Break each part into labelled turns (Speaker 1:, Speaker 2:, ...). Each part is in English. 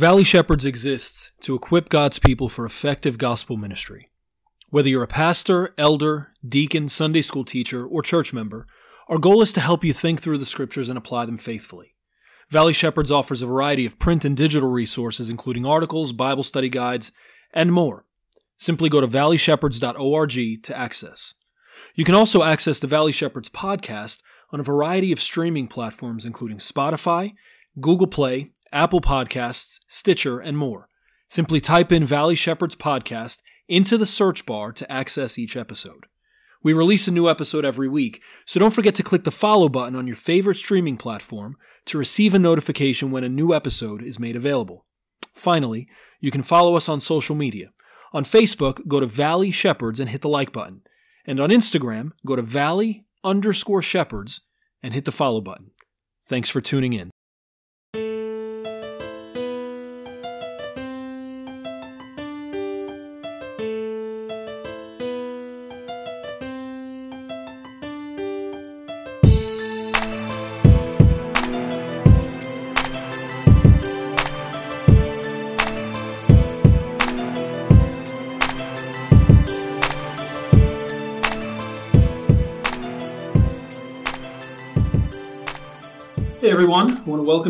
Speaker 1: Valley Shepherds exists to equip God's people for effective gospel ministry. Whether you're a pastor, elder, deacon, Sunday school teacher, or church member, our goal is to help you think through the scriptures and apply them faithfully. Valley Shepherds offers a variety of print and digital resources, including articles, Bible study guides, and more. Simply go to valleyshepherds.org to access. You can also access the Valley Shepherds podcast on a variety of streaming platforms, including Spotify, Google Play, Apple Podcasts, Stitcher, and more. Simply type in Valley Shepherds Podcast into the search bar to access each episode. We release a new episode every week, so don't forget to click the follow button on your favorite streaming platform to receive a notification when a new episode is made available. Finally, you can follow us on social media. On Facebook, go to Valley Shepherds and hit the like button. And on Instagram, go to Valley underscore Shepherds and hit the follow button. Thanks for tuning in.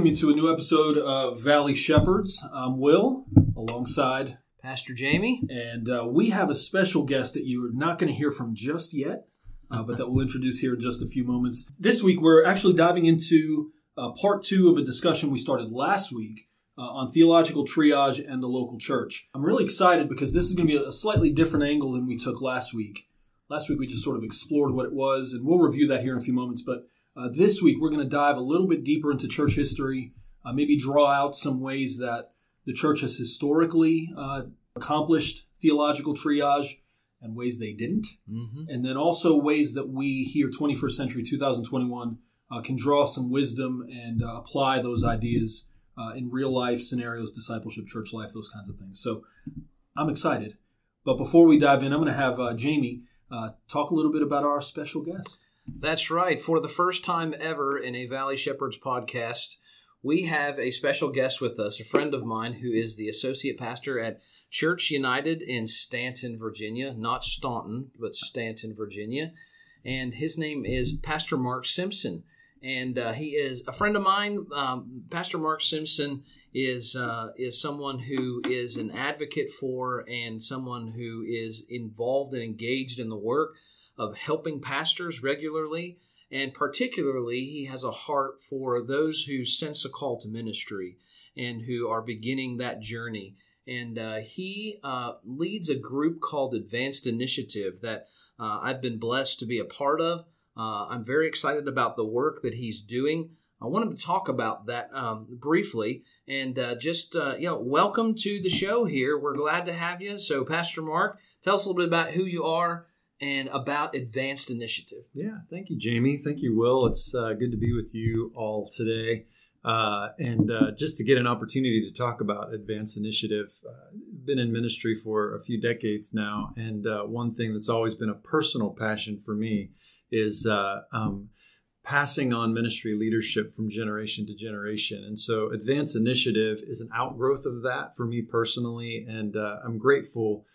Speaker 1: Welcome you to a new episode of Valley Shepherds. I'm Will, alongside
Speaker 2: Pastor Jamie.
Speaker 1: And uh, we have a special guest that you're not going to hear from just yet, uh, but that we'll introduce here in just a few moments. This week, we're actually diving into uh, part two of a discussion we started last week uh, on theological triage and the local church. I'm really excited because this is going to be a slightly different angle than we took last week. Last week, we just sort of explored what it was, and we'll review that here in a few moments. But uh, this week, we're going to dive a little bit deeper into church history, uh, maybe draw out some ways that the church has historically uh, accomplished theological triage and ways they didn't. Mm-hmm. And then also ways that we here, 21st century, 2021, uh, can draw some wisdom and uh, apply those ideas uh, in real life scenarios, discipleship, church life, those kinds of things. So I'm excited. But before we dive in, I'm going to have Jamie talk a little bit about our special guest.
Speaker 2: That's right. For the first time ever in a Valley Shepherds podcast, we have a special guest with us, a friend of mine who is the associate pastor at Church United in Staunton, Virginia. Not Staunton, but Staunton, Virginia. And his name is Pastor Mark Simpson. And uh, he is a friend of mine. Um, Pastor Mark Simpson is uh, is someone who is an advocate for and someone who is involved and engaged in the work of helping pastors regularly. And particularly, he has a heart for those who sense a call to ministry and who are beginning that journey. And uh, he uh, leads a group called Advanced Initiative that uh, I've been blessed to be a part of. Uh, I'm very excited about the work that he's doing. I wanted to talk about that um, briefly and uh, just, uh, you know, welcome to the show here. We're glad to have you. So, Pastor Mark, tell us a little bit about who you are and about Advanced Initiative.
Speaker 3: Yeah, thank you, Jamie. Thank you, Will. It's uh, good to be with you all today. Uh, and uh, just to get an opportunity to talk about Advanced Initiative, uh, been in ministry for a few decades now, and uh, one thing that's always been a personal passion for me is uh, um, passing on ministry leadership from generation to generation. And so, Advanced Initiative is an outgrowth of that for me personally, and I'm grateful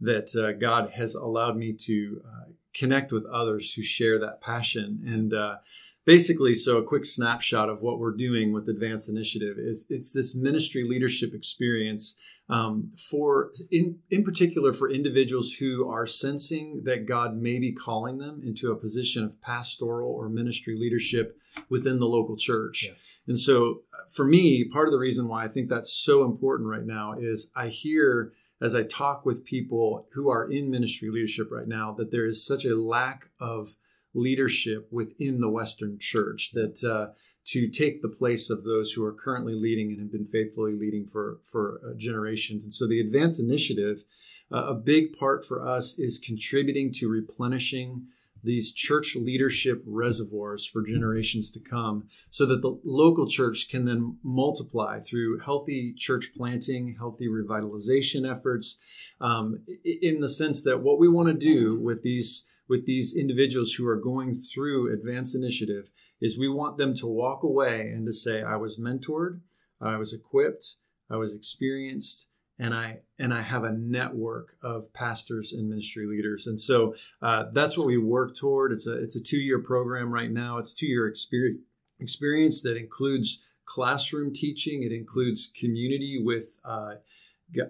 Speaker 3: that uh, God has allowed me to uh, connect with others who share that passion. And uh, basically, so a quick snapshot of what we're doing with Advanced Initiative is it's this ministry leadership experience um, for, in in particular, for individuals who are sensing that God may be calling them into a position of pastoral or ministry leadership within the local church. Yeah. And so, for me, part of the reason why I think that's so important right now is I hear as I talk with people who are in ministry leadership right now that there is such a lack of leadership within the Western church that uh, to take the place of those who are currently leading and have been faithfully leading for for uh, generations. And so the Advance Initiative, uh, a big part for us is contributing to replenishing these church leadership reservoirs for generations to come so that the local church can then multiply through healthy church planting, healthy revitalization efforts, um, in the sense that what we want to do with these with these individuals who are going through advanced initiative is we want them to walk away and to say, I was mentored, I was equipped, I was experienced, and I and I have a network of pastors and ministry leaders. And so uh, that's what we work toward. It's a it's a two year program right now. It's two year experience experience that includes classroom teaching. It includes community with. Uh,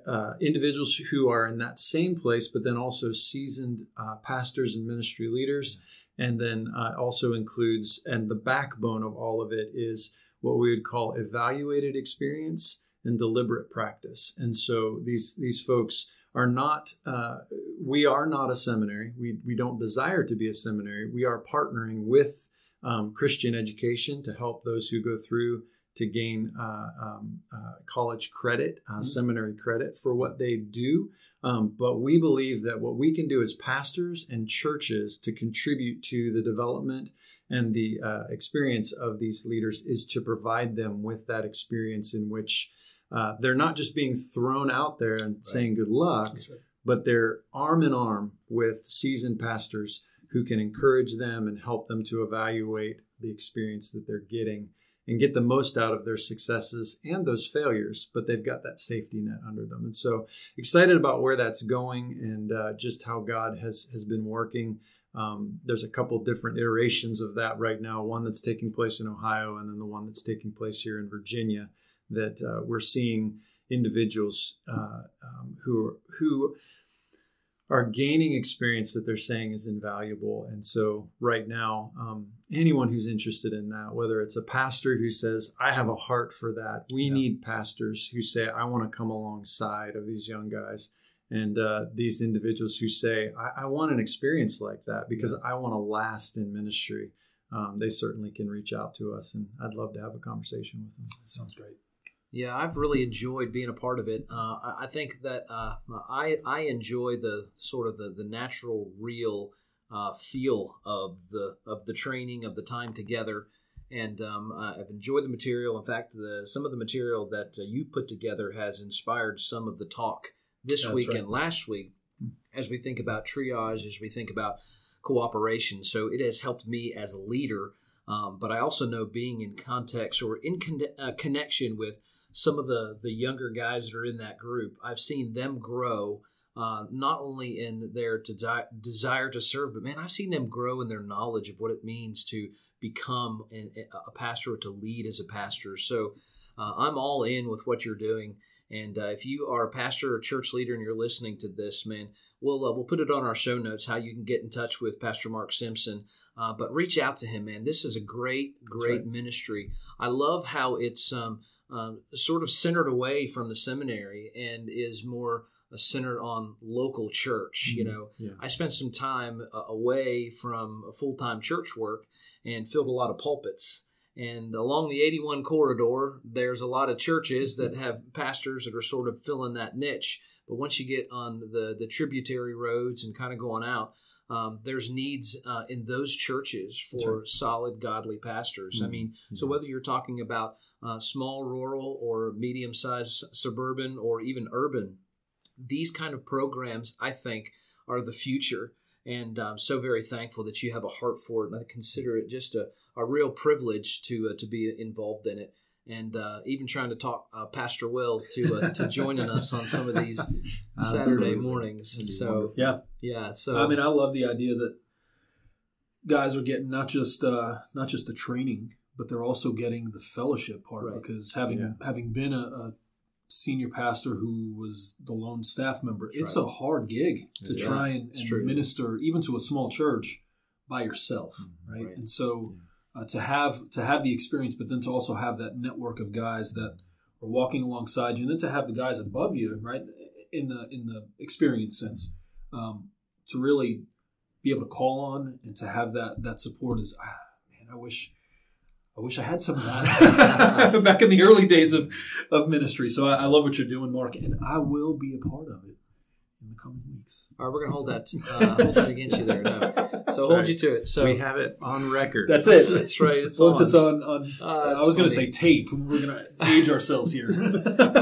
Speaker 3: uh, individuals who are in that same place, but then also seasoned uh, pastors and ministry leaders. And then uh, also includes, and the backbone of all of it is what we would call evaluated experience and deliberate practice. And so these these folks are not uh, we are not a seminary. We we don't desire to be a seminary. We are partnering with um, Christian education to help those who go through to gain uh, um, uh, college credit, uh, mm-hmm. seminary credit for what they do. Um, but we believe that what we can do as pastors and churches to contribute to the development and the uh, experience of these leaders is to provide them with that experience in which uh, they're not just being thrown out there and right. saying good luck, right. but they're arm in arm with seasoned pastors who can encourage them and help them to evaluate the experience that they're getting and get the most out of their successes and those failures, but they've got that safety net under them. And so excited about where that's going and uh, just how God has has been working. Um, there's a couple different iterations of that right now. One that's taking place in Ohio, and then the one that's taking place here in Virginia. That uh, we're seeing individuals uh, um, who who are gaining experience that they're saying is invaluable. And so, right now, um, anyone who's interested in that, whether it's a pastor who says, I have a heart for that, we yeah. need pastors who say, I want to come alongside of these young guys. And uh, these individuals who say, I, I, want an experience like that because yeah. I want to last in ministry, um, they certainly can reach out to us. And I'd love to have a conversation with them.
Speaker 1: Sounds great.
Speaker 2: Yeah, I've really enjoyed being a part of it. Uh, I think that uh, I I enjoy the sort of the, the natural, real uh, feel of the of the training of the time together, and um, I've enjoyed the material. In fact, the some of the material that uh, you put together has inspired some of the talk this That's week right. and last week, as we think about triage, as we think about cooperation. So it has helped me as a leader. Um, but I also know being in context or in con- uh, connection with some of the the younger guys that are in that group, I've seen them grow. Uh, not only in their desi- desire to serve, but man, I've seen them grow in their knowledge of what it means to become an, a pastor or to lead as a pastor. So uh, I'm all in with what you're doing. And uh, if you are a pastor or church leader and you're listening to this, man, we'll uh, we'll put it on our show notes how you can get in touch with Pastor Mark Simpson. Uh, but reach out to him, man. This is a great, great right. ministry. I love how it's um, um, sort of centered away from the seminary and is more uh, centered on local church. Mm-hmm. You know, yeah. I spent some time uh, away from full time church work and filled a lot of pulpits. And along the 81 corridor, there's a lot of churches that have pastors that are sort of filling that niche. But once you get on the, the tributary roads and kind of going out, um, there's needs uh, in those churches for solid, godly pastors. Mm-hmm. I mean, so whether you're talking about uh, small rural or medium sized suburban or even urban. These kind of programs, I think, are the future. And I'm so very thankful that you have a heart for it. And I consider it just a, a real privilege to, uh, to be involved in it. And uh, even trying to talk uh, Pastor Will to uh, to joining us on some of these Saturday mornings. So
Speaker 1: yeah,
Speaker 2: yeah. So
Speaker 1: I mean, I love the idea that guys are getting not just uh, not just the training but they're also getting the fellowship part right. because having yeah. having been a, a, senior pastor who was the lone staff member, That's it's right. a hard gig to it try and, and minister even to a small church by yourself, mm-hmm. right? right? And so yeah. Uh, to have to have the experience, but then to also have that network of guys that are walking alongside you, and then to have the guys above you, right, in the in the experience sense, um, to really be able to call on and to have that that support is, ah, man, I wish I wish I had some of that back in the early days of, of ministry. So I, I, love what you're doing, Mark, and I will be a part of it in the coming weeks.
Speaker 2: All right, we're going to hold that uh, hold that against you there. No. So hold right. you to it. So
Speaker 3: we have it on record.
Speaker 1: That's it.
Speaker 2: That's right. It's
Speaker 1: Once on. it's on, on uh, I was going to say tape. We're going to age ourselves here.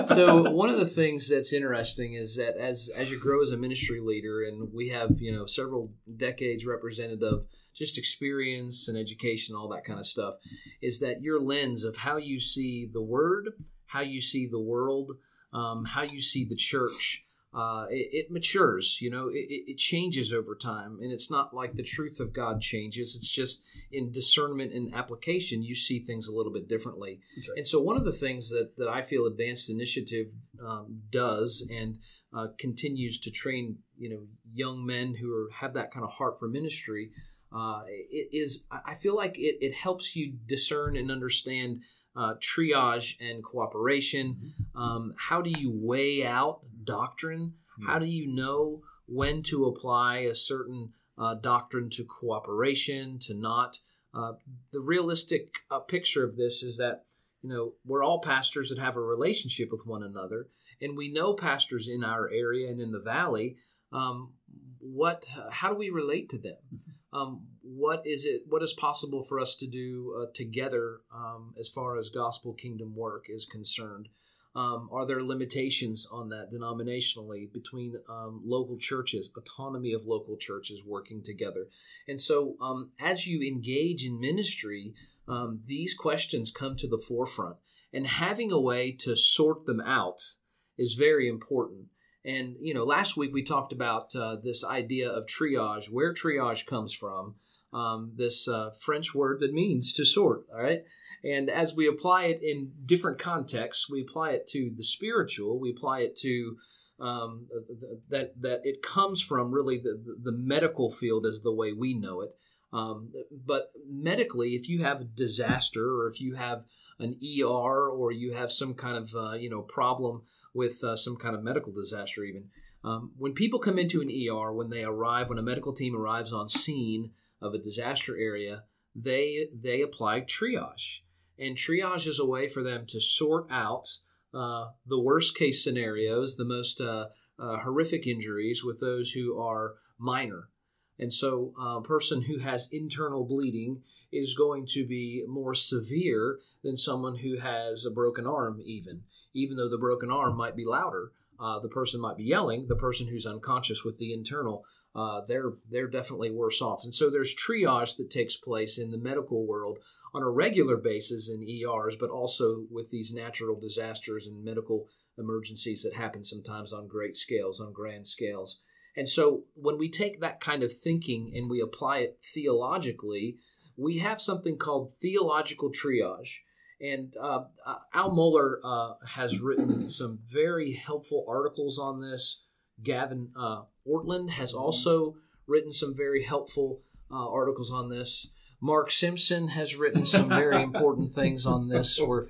Speaker 2: so one of the things that's interesting is that as as you grow as a ministry leader, and we have you know several decades represented of just experience and education, all that kind of stuff, is that your lens of how you see the word, how you see the world, um, how you see the church. Uh, it, it, matures, you know, it, it, changes over time. And it's not like the truth of God changes. It's just in discernment and application, you see things a little bit differently. Right. And so, one of the things that, that I feel Advanced Initiative um, does and uh, continues to train, you know, young men who are, have that kind of heart for ministry uh, it is, I feel like it, it helps you discern and understand uh, triage and cooperation. Mm-hmm. Um, how do you weigh out doctrine? Yeah. How do you know when to apply a certain uh, doctrine to cooperation, to not? Uh, the realistic uh, picture of this is that you know we're all pastors that have a relationship with one another, and we know pastors in our area and in the valley. Um, what? How do we relate to them? Mm-hmm um, what is it what is possible for us to do uh, together um, as far as gospel kingdom work is concerned um, are there limitations on that denominationally between um, local churches autonomy of local churches working together and so um, as you engage in ministry um, these questions come to the forefront and having a way to sort them out is very important and you know, last week we talked about uh, this idea of triage, where triage comes from. Um, this uh, French word that means to sort. All right. And as we apply it in different contexts, we apply it to the spiritual. We apply it to um, that that it comes from really the, the medical field as the way we know it. Um, but medically, if you have a disaster or if you have an ER or you have some kind of uh, you know problem with uh, some kind of medical disaster, even. Um, when people come into an ER, when they arrive, when a medical team arrives on scene of a disaster area, they they apply triage, and triage is a way for them to sort out uh, the worst case scenarios, the most uh, uh horrific injuries, with those who are minor. And so, uh, a person who has internal bleeding is going to be more severe than someone who has a broken arm, even even though the broken arm might be louder, uh, the person might be yelling. The person who's unconscious with the internal, uh, they're they're definitely worse off. And so there's triage that takes place in the medical world on a regular basis in ERs, but also with these natural disasters and medical emergencies that happen sometimes on great scales, on grand scales. And so when we take that kind of thinking and we apply it theologically, we have something called theological triage. And uh, uh, Al Mohler uh, has written some very helpful articles on this. Gavin uh, Ortlund has also written some very helpful uh, articles on this. Mark Simpson has written some very important things on this. We're,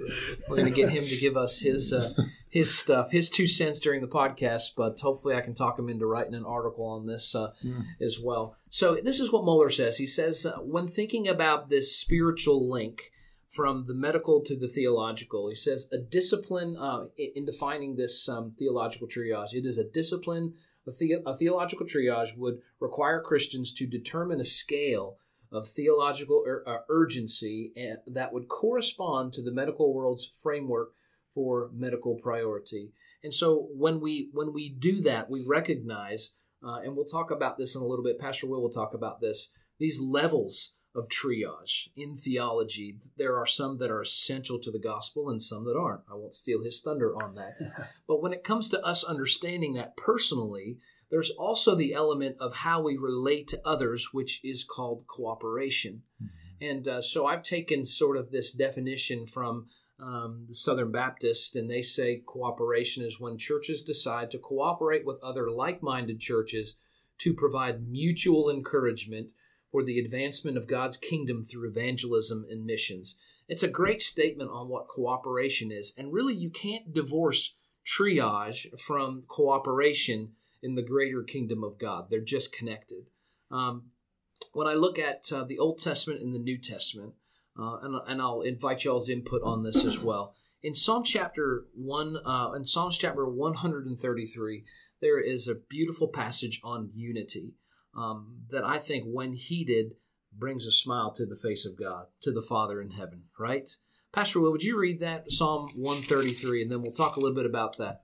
Speaker 2: we're going to get him to give us his uh, his stuff, his two cents during the podcast. But hopefully, I can talk him into writing an article on this uh, mm. as well. So this is what Mohler says. He says uh, when thinking about this spiritual link from the medical to the theological. He says a discipline, uh, in defining this um, theological triage, it is a discipline, a, the- a theological triage would require Christians to determine a scale of theological ur- uh, urgency and, that would correspond to the medical world's framework for medical priority. And so when we when we do that, we recognize, uh, and we'll talk about this in a little bit. Pastor Will will talk about this. These levels of triage in theology. There are some that are essential to the gospel and some that aren't. I won't steal his thunder on that. but when it comes to us understanding that personally, there's also the element of how we relate to others, which is called cooperation. Mm-hmm. And uh, so I've taken sort of this definition from um, the Southern Baptist, and they say cooperation is when churches decide to cooperate with other like minded churches to provide mutual encouragement for the advancement of God's kingdom through evangelism and missions. It's a great statement on what cooperation is. And really, you can't divorce triage from cooperation in the greater kingdom of God. They're just connected. Um, when I look at uh, the Old Testament and the New Testament, uh, and, and, I'll invite y'all's input on this as well. In Psalm chapter one, uh, in Psalms chapter 133, there is a beautiful passage on unity um, that I think, when heeded, brings a smile to the face of God, to the Father in heaven, right? Pastor Will, would you read that, Psalm 133, and then we'll talk a little bit about that.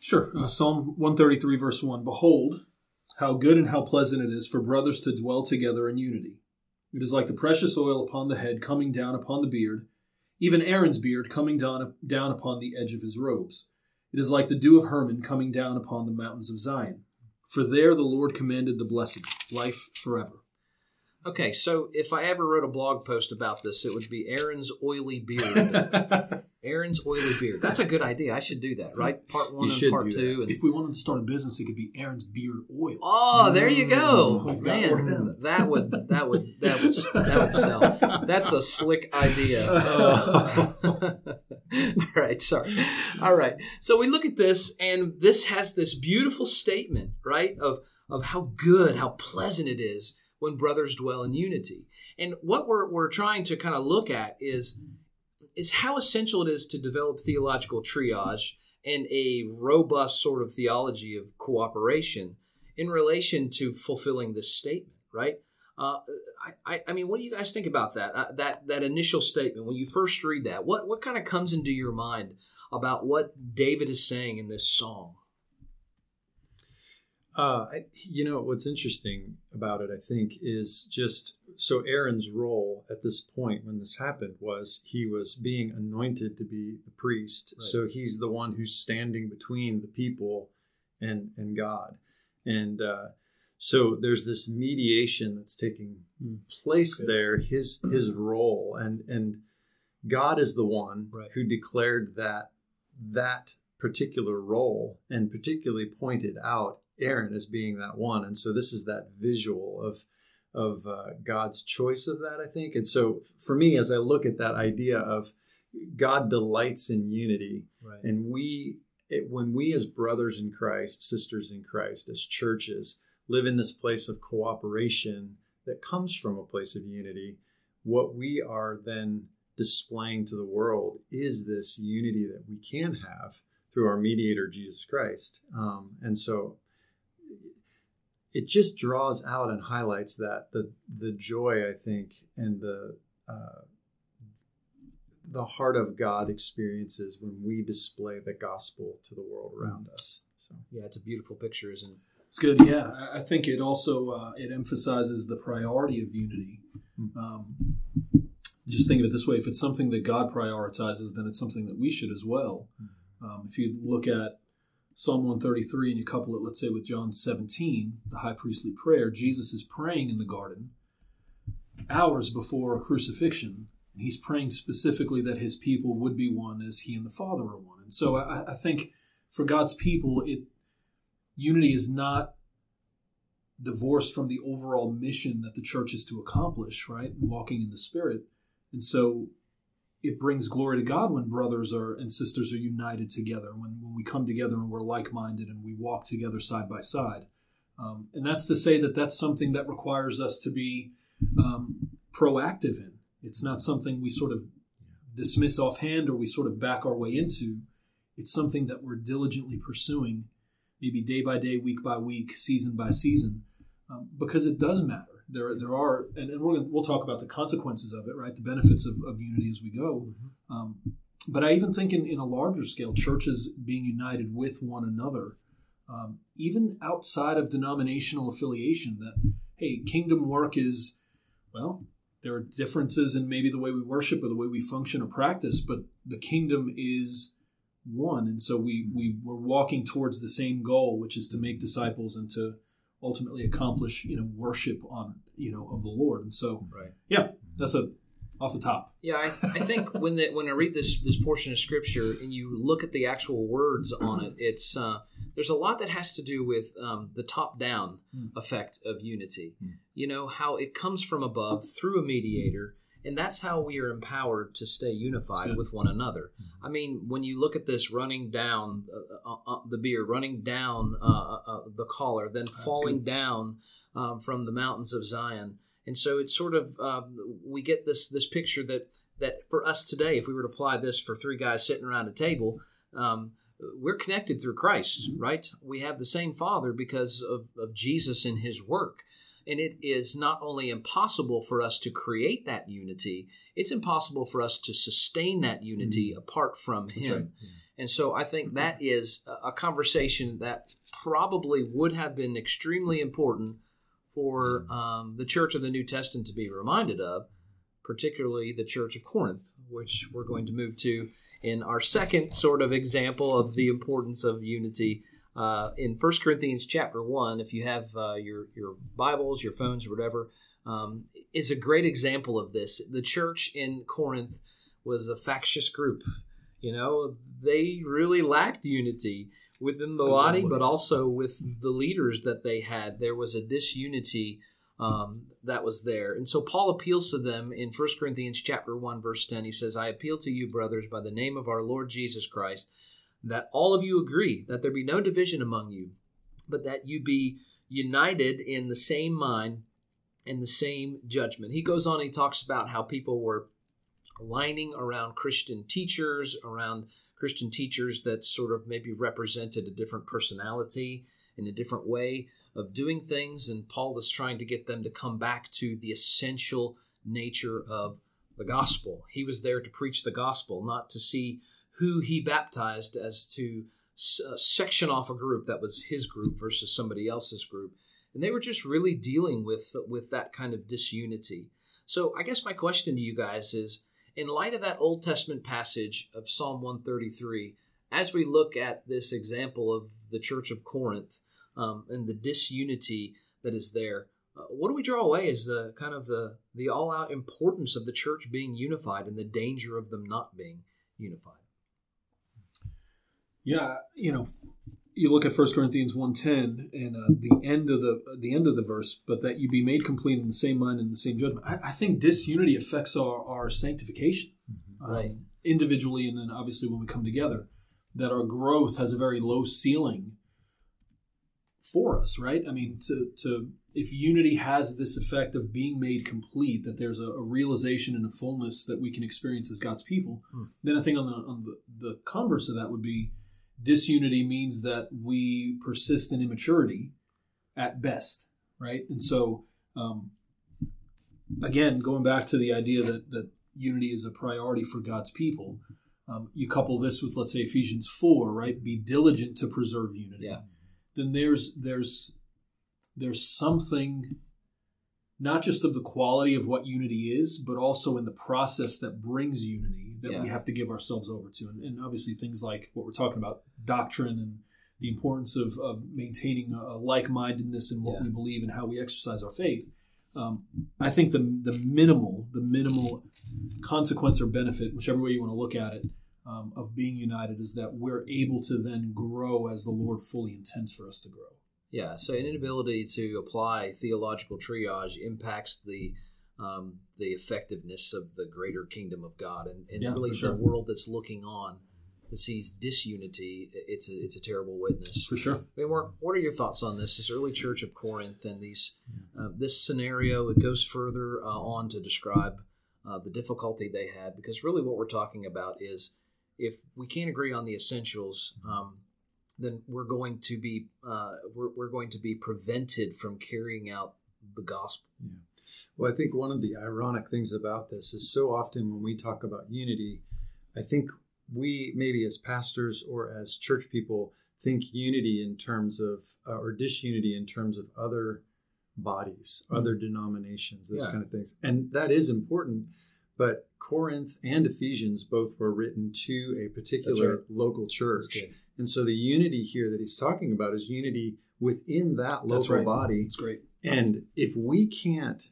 Speaker 1: Sure. Uh, Psalm 133, verse 1 Behold, how good and how pleasant it is for brothers to dwell together in unity. It is like the precious oil upon the head coming down upon the beard, even Aaron's beard coming down, down upon the edge of his robes. It is like the dew of Hermon coming down upon the mountains of Zion. For there the Lord commanded the blessing, life forever.
Speaker 2: Okay, so if I ever wrote a blog post about this, it would be Aaron's oily beard. Aaron's oily beard. That's a good idea. I should do that, right? Part one
Speaker 3: You
Speaker 2: and part two. And,
Speaker 1: If we wanted to start a business, it could be Aaron's Beard Oil.
Speaker 2: oh, there you go,
Speaker 1: Mm, we've got it
Speaker 2: man. That would that would that would that would sell. That's a slick idea. All right, sorry. All right. So we look at this, and this has this beautiful statement, right, of of how good, how pleasant it is when brothers dwell in unity. And what we're we're trying to kind of look at is is how essential it is to develop theological triage and a robust sort of theology of cooperation in relation to fulfilling this statement, right? Uh, I, I, mean, what do you guys think about that? Uh, that that initial statement when you first read that, what what kind of comes into your mind about what David is saying in this song?
Speaker 3: Uh, you know, what's interesting about it, I think, is just so Aaron's role at this point when this happened was he was being anointed to be the priest.
Speaker 2: Right.
Speaker 3: So he's the one who's standing between the people and and God, and uh, so there's this mediation that's taking place
Speaker 1: Okay.
Speaker 3: there. His his role and and God is the one
Speaker 2: Right.
Speaker 3: who declared that that particular role and particularly pointed out Aaron as being that one. And so this is that visual of of uh, God's choice of that, I think. And so for me, as I look at that idea of God delights in unity,
Speaker 2: Right.
Speaker 3: and we it, when we as brothers in Christ, sisters in Christ, as churches live in this place of cooperation that comes from a place of unity, what we are then displaying to the world is this unity that we can have through our mediator Jesus Christ. Um, and so it just draws out and highlights that the the joy I think and the uh, the heart of God experiences when we display the gospel to the world around us. So
Speaker 2: Yeah, it's a beautiful picture, isn't it?
Speaker 1: It's good. Yeah, I- I think it also uh, it emphasizes the priority of unity.
Speaker 3: Hmm.
Speaker 1: Um, just think of it this way: if it's something that God prioritizes, then it's something that we should as well. Um, if you look at Psalm 133 and you couple it, let's say, with John 17, the high priestly prayer, Jesus is praying in the garden hours before a crucifixion. And he's praying specifically that his people would be one as he and the Father are one. And so I, I think for God's people, it unity is not divorced from the overall mission that the church is to accomplish, right? Walking in the Spirit. And so it brings glory to God when brothers are and sisters are united together, when, when we come together and we're like minded and we walk together side by side. Um, and that's to say that that's something that requires us to be um, proactive in. It's not something we sort of dismiss offhand or we sort of back our way into. It's something that we're diligently pursuing, maybe day by day, week by week, season by season, um, because it does matter. There, there are, and, and we're gonna, we'll talk about the consequences of it, right? The benefits of, of unity as we go. Um, but I even think in, in a larger scale, churches being united with one another, um, even outside of denominational affiliation, that, hey, kingdom work is, well, there are differences in maybe the way we worship or the way we function or practice, but the kingdom is one. And so we, we we're walking towards the same goal, which is to make disciples and to ultimately accomplish, you know, worship on, you know, of the Lord. And so,
Speaker 2: Right.
Speaker 1: yeah, that's a off the top.
Speaker 2: Yeah, I, I think when the, when I read this this portion of scripture and you look at the actual words on it, it's uh, there's a lot that has to do with um, the top down
Speaker 1: Mm.
Speaker 2: effect of unity.
Speaker 3: Mm.
Speaker 2: You know how it comes from above through a mediator, and that's how we are empowered to stay unified with one another. I mean, when you look at this running down uh, uh, uh, the beard, running down uh, uh, uh, the collar, then falling down um, from the mountains of Zion, and so it's sort of um, we get this this picture that that for us today, if we were to apply this for three guys sitting around a table, um, we're connected through Christ, right? We have the same Father because of, of Jesus and His work. And it is not only impossible for us to create that unity, it's impossible for us to sustain that unity mm-hmm. apart from Him.
Speaker 1: right.
Speaker 2: And so I think mm-hmm. that is a- a conversation that probably would have been extremely important for mm-hmm. um, the church of the New Testament to be reminded of, particularly the church of Corinth, which we're going to move to in our second sort of example of the importance of unity. Uh, in 1 Corinthians chapter 1, if you have uh, your, your Bibles, your phones, whatever, um, is a great example of this. The church in Corinth was a factious group. You know, they really lacked unity within the body, but also with the leaders that they had. There was a disunity um, that was there. And so Paul appeals to them in 1 Corinthians chapter 1 verse 10. He says, "I appeal to you brothers by the name of our Lord Jesus Christ that all of you agree that there be no division among you, but that you be united in the same mind and the same judgment." He goes on he talks about how people were aligning around Christian teachers, around Christian teachers that sort of maybe represented a different personality in a different way of doing things. And Paul is trying to get them to come back to the essential nature of the gospel. He was there to preach the gospel, not to see who he baptized as to section off a group that was his group versus somebody else's group. And they were just really dealing with with that kind of disunity. So I guess my question to you guys is in light of that Old Testament passage of Psalm 133, as we look at this example of the church of Corinth um, and the disunity that is there, uh, what do we draw away as the kind of the, the all out importance of the church being unified and the danger of them not being unified?
Speaker 1: Yeah, you know, you look at 1 Corinthians 1.10 and uh, the end of the uh, the end of the verse, but that you be made complete in the same mind and the same judgment. I, I think disunity affects our, our sanctification,
Speaker 2: mm-hmm. right? Um,
Speaker 1: individually, and then obviously when we come together, that our growth has a very low ceiling for us, right? I mean, to to if unity has this effect of being made complete, that there's a, a realization and a fullness that we can experience as God's people, mm. then I think on the on the, the converse of that would be disunity means that we persist in immaturity at best, right? And so, um, again, going back to the idea that that unity is a priority for God's people, um, you couple this with let's say Ephesians four, right? Be diligent to preserve unity.
Speaker 2: Yeah.
Speaker 1: Then there's there's there's something not just of the quality of what unity is, but also in the process that brings unity that yeah. we have to give ourselves over to. And, and, obviously, things like what we're talking about doctrine and the importance of, of maintaining a like mindedness in what yeah. we believe and how we exercise our faith. Um, I think the, the minimal, the minimal consequence or benefit, whichever way you want to look at it, um, of being united is that we're able to then grow as the Lord fully intends for us to grow.
Speaker 2: Yeah, so an inability to apply theological triage impacts the um, the effectiveness of the greater kingdom of God, and, and yeah, really sure. the world that's looking on that sees disunity. It's a it's a terrible witness
Speaker 1: for sure.
Speaker 2: I mean, what are your thoughts on this? This early church of Corinth and these uh, this scenario. It goes further uh, on to describe uh, the difficulty they had, because really what we're talking about is if we can't agree on the essentials. Um, then we're going to be uh, we're, we're going to be prevented from carrying out the gospel.
Speaker 3: Yeah. Well, I think one of the ironic things about this is so often when we talk about unity, I think we maybe as pastors or as church people think unity in terms of uh, or disunity in terms of other bodies, mm-hmm. other denominations, those yeah. kind of things, and that is important. But Corinth and Ephesians both were written to a particular right. local church. And so the unity here that he's talking about is unity within that local
Speaker 1: right.
Speaker 3: body.
Speaker 1: It's great.
Speaker 3: And if we can't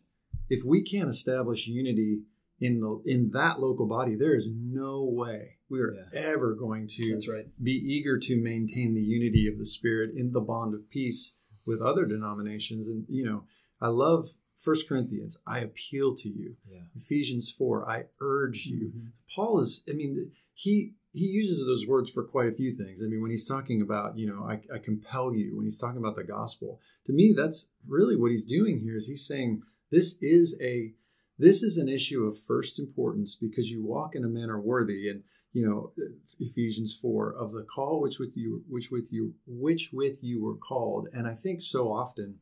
Speaker 3: if we can't establish unity in the in that local body, there is no way we are yeah. ever going to
Speaker 1: right.
Speaker 3: be eager to maintain the unity of the spirit in the bond of peace with other denominations. And you know, I love First Corinthians, I appeal to you.
Speaker 2: Yeah.
Speaker 3: Ephesians 4, I urge you. Mm-hmm. Paul is, I mean, he he uses those words for quite a few things. I mean, when he's talking about, you know, I, I, compel you, when he's talking about the gospel, to me, that's really what he's doing here is he's saying this is a this is an issue of first importance because you walk in a manner worthy and you know Ephesians 4 of the call which with you which with you which with you were called and I think so often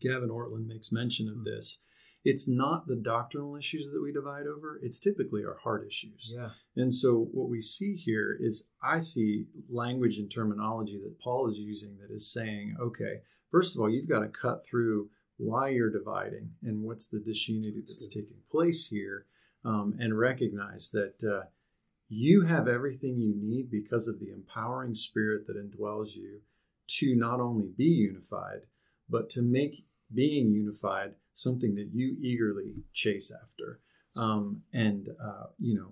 Speaker 3: Gavin Ortlund makes mention of this it's not the doctrinal issues that we divide over. It's typically our heart issues.
Speaker 2: Yeah.
Speaker 3: And so what we see here is i see language and terminology that paul is using that is saying okay first of all you've got to cut through why you're dividing and what's the disunity that's taking place here um, and recognize that uh, you have everything you need because of the empowering spirit that indwells you to not only be unified, but to make being unified something that you eagerly chase after. Um, and uh, you know,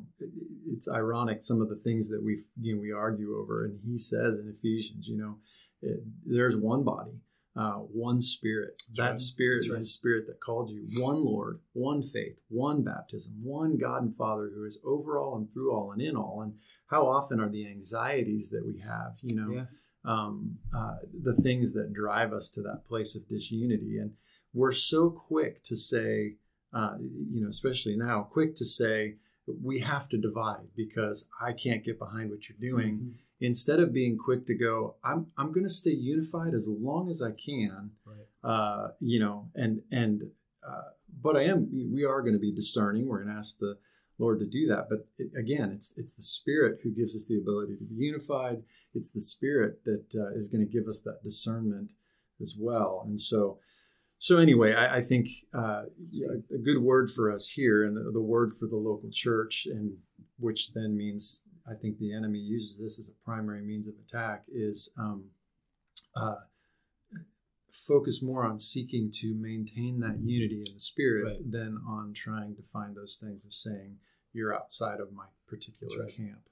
Speaker 3: it's ironic some of the things that we you know we argue over. And he says in Ephesians, you know, it, there's one body, uh, one spirit. That's that right. spirit That's is right. the spirit that called you. One Lord, one faith, one baptism, one God and Father who is over all and through all and in all. And how often are the anxieties that we have, you know, yeah. Um, uh, the things that drive us to that place of disunity? And we're so quick to say, uh, you know, especially now, quick to say, we have to divide because I can't get behind what you're doing. Mm-hmm. Instead of being quick to go, I'm I'm going to stay unified as long as I can, right. uh, you know, and and uh, but I am we are going to be discerning. We're going to ask the Lord to do that. But it, again, it's it's the Spirit who gives us the ability to be unified. It's the Spirit that uh, is going to give us that discernment as well. And so so anyway, I, I think uh, a good word for us here, and the, the, word for the local church, and which then means I think the enemy uses this as a primary means of attack, is um, uh, focus more on seeking to maintain that unity in the spirit right. than on trying to find those things of saying you're outside of my particular right. camp.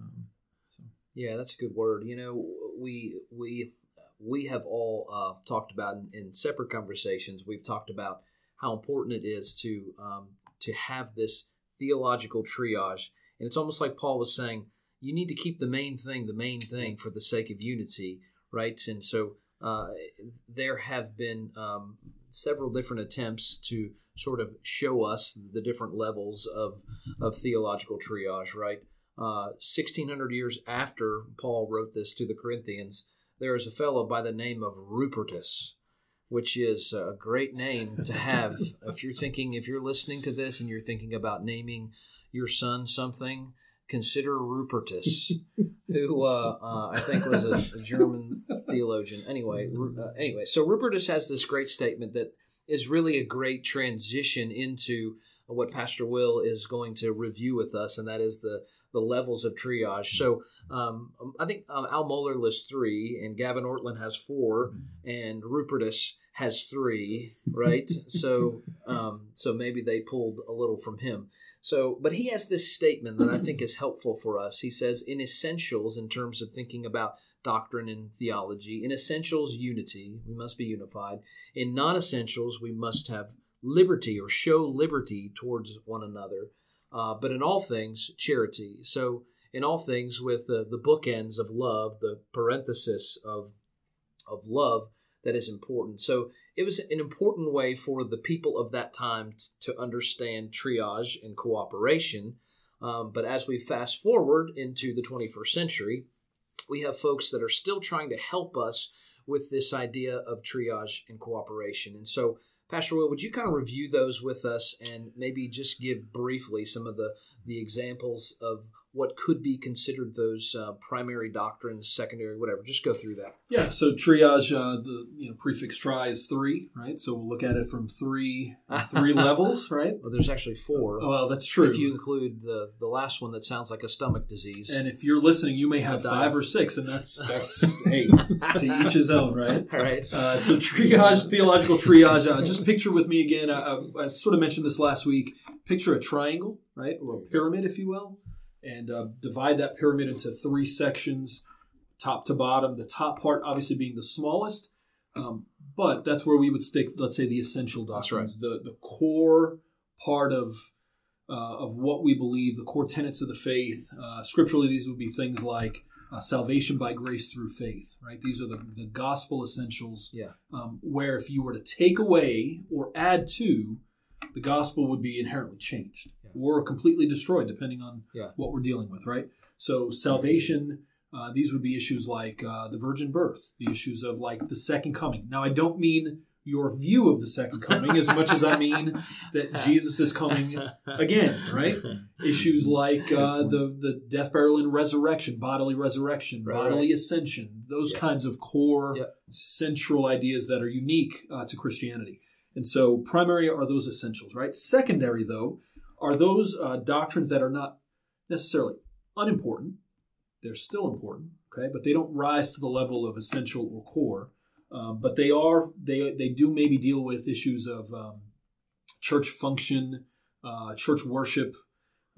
Speaker 3: Um,
Speaker 2: so. Yeah, that's a good word. You know, we we we have all uh, talked about in, in, separate conversations. We've talked about how important it is to um, to have this theological triage, and it's almost like Paul was saying, you need to keep the main thing the main thing for the sake of unity, right? And so uh, there have been um, several different attempts to sort of show us the different levels of of theological triage, right? Uh, 1600 years after Paul wrote this to the Corinthians, there is a fellow by the name of Rupertus, which is a great name to have. if you're thinking, if you're listening to this and you're thinking about naming your son something, consider Rupertus, who uh, uh, I think was a, a German theologian. Anyway, uh, anyway, so Rupertus has this great statement that is really a great transition into what Pastor Will is going to review with us, and that is the the levels of triage. So um, I think um, Al Mohler lists three, and Gavin Ortlund has four, and Rupertus has three, right? so um, so maybe they pulled a little from him. So, but he has this statement that I think is helpful for us. He says, in essentials, in terms of thinking about doctrine and theology, in essentials, unity, we must be unified. In non essentials, we must have liberty or show liberty towards one another uh, but in all things, charity. So, in all things, with the, the bookends of love, the parenthesis of, of love that is important. So, it was an important way for the people of that time t- to understand triage and cooperation. Um, but as we fast forward into the 21st century, we have folks that are still trying to help us with this idea of triage and cooperation. And so, Pastor Will, would you kind of review those with us and maybe just give briefly some of the, the examples of what could be considered those uh, primary doctrines, secondary, whatever. Just go through that.
Speaker 1: Yeah. So triage, uh, the you know prefix tri is three, right? So we'll look at it from three three levels, right?
Speaker 2: Well, there's actually four.
Speaker 1: Oh, well, that's true.
Speaker 2: If you include the the last one that sounds like a stomach disease.
Speaker 1: And if you're listening, you may have five or six, and that's that's hey to each his own, right?
Speaker 2: All right.
Speaker 1: Uh, so triage, theological triage. Uh, just picture with me again. I, I sort of mentioned this last week. Picture a triangle, right, or a pyramid, if you will and uh, divide that pyramid into three sections, top to bottom. The top part obviously being the smallest, um, but that's where we would stick. Let's say the essential doctrines, right. the the core part of uh, of what we believe, the core tenets of the faith. Uh, scripturally, these would be things like uh, salvation by grace through faith, right? These are the, the gospel essentials.
Speaker 2: Yeah.
Speaker 1: Um, where if you were to take away or add to, the gospel would be inherently changed. Or completely destroyed, depending on yeah. what we're dealing with, right? So, salvation, uh, these would be issues like uh, the virgin birth, the issues of like the second coming. Now, I don't mean your view of the second coming as much as I mean that Jesus is coming again, right? Issues like uh, the the death, burial, and resurrection, bodily resurrection, right, bodily right. ascension, those yeah. kinds of core yeah. central ideas that are unique uh, to Christianity. And so, primary are those essentials, right? Secondary, though, are those uh, doctrines that are not necessarily unimportant. They're still important, okay, but they don't rise to the level of essential or core. Um, but they are they they do maybe deal with issues of um, church function, uh, church worship.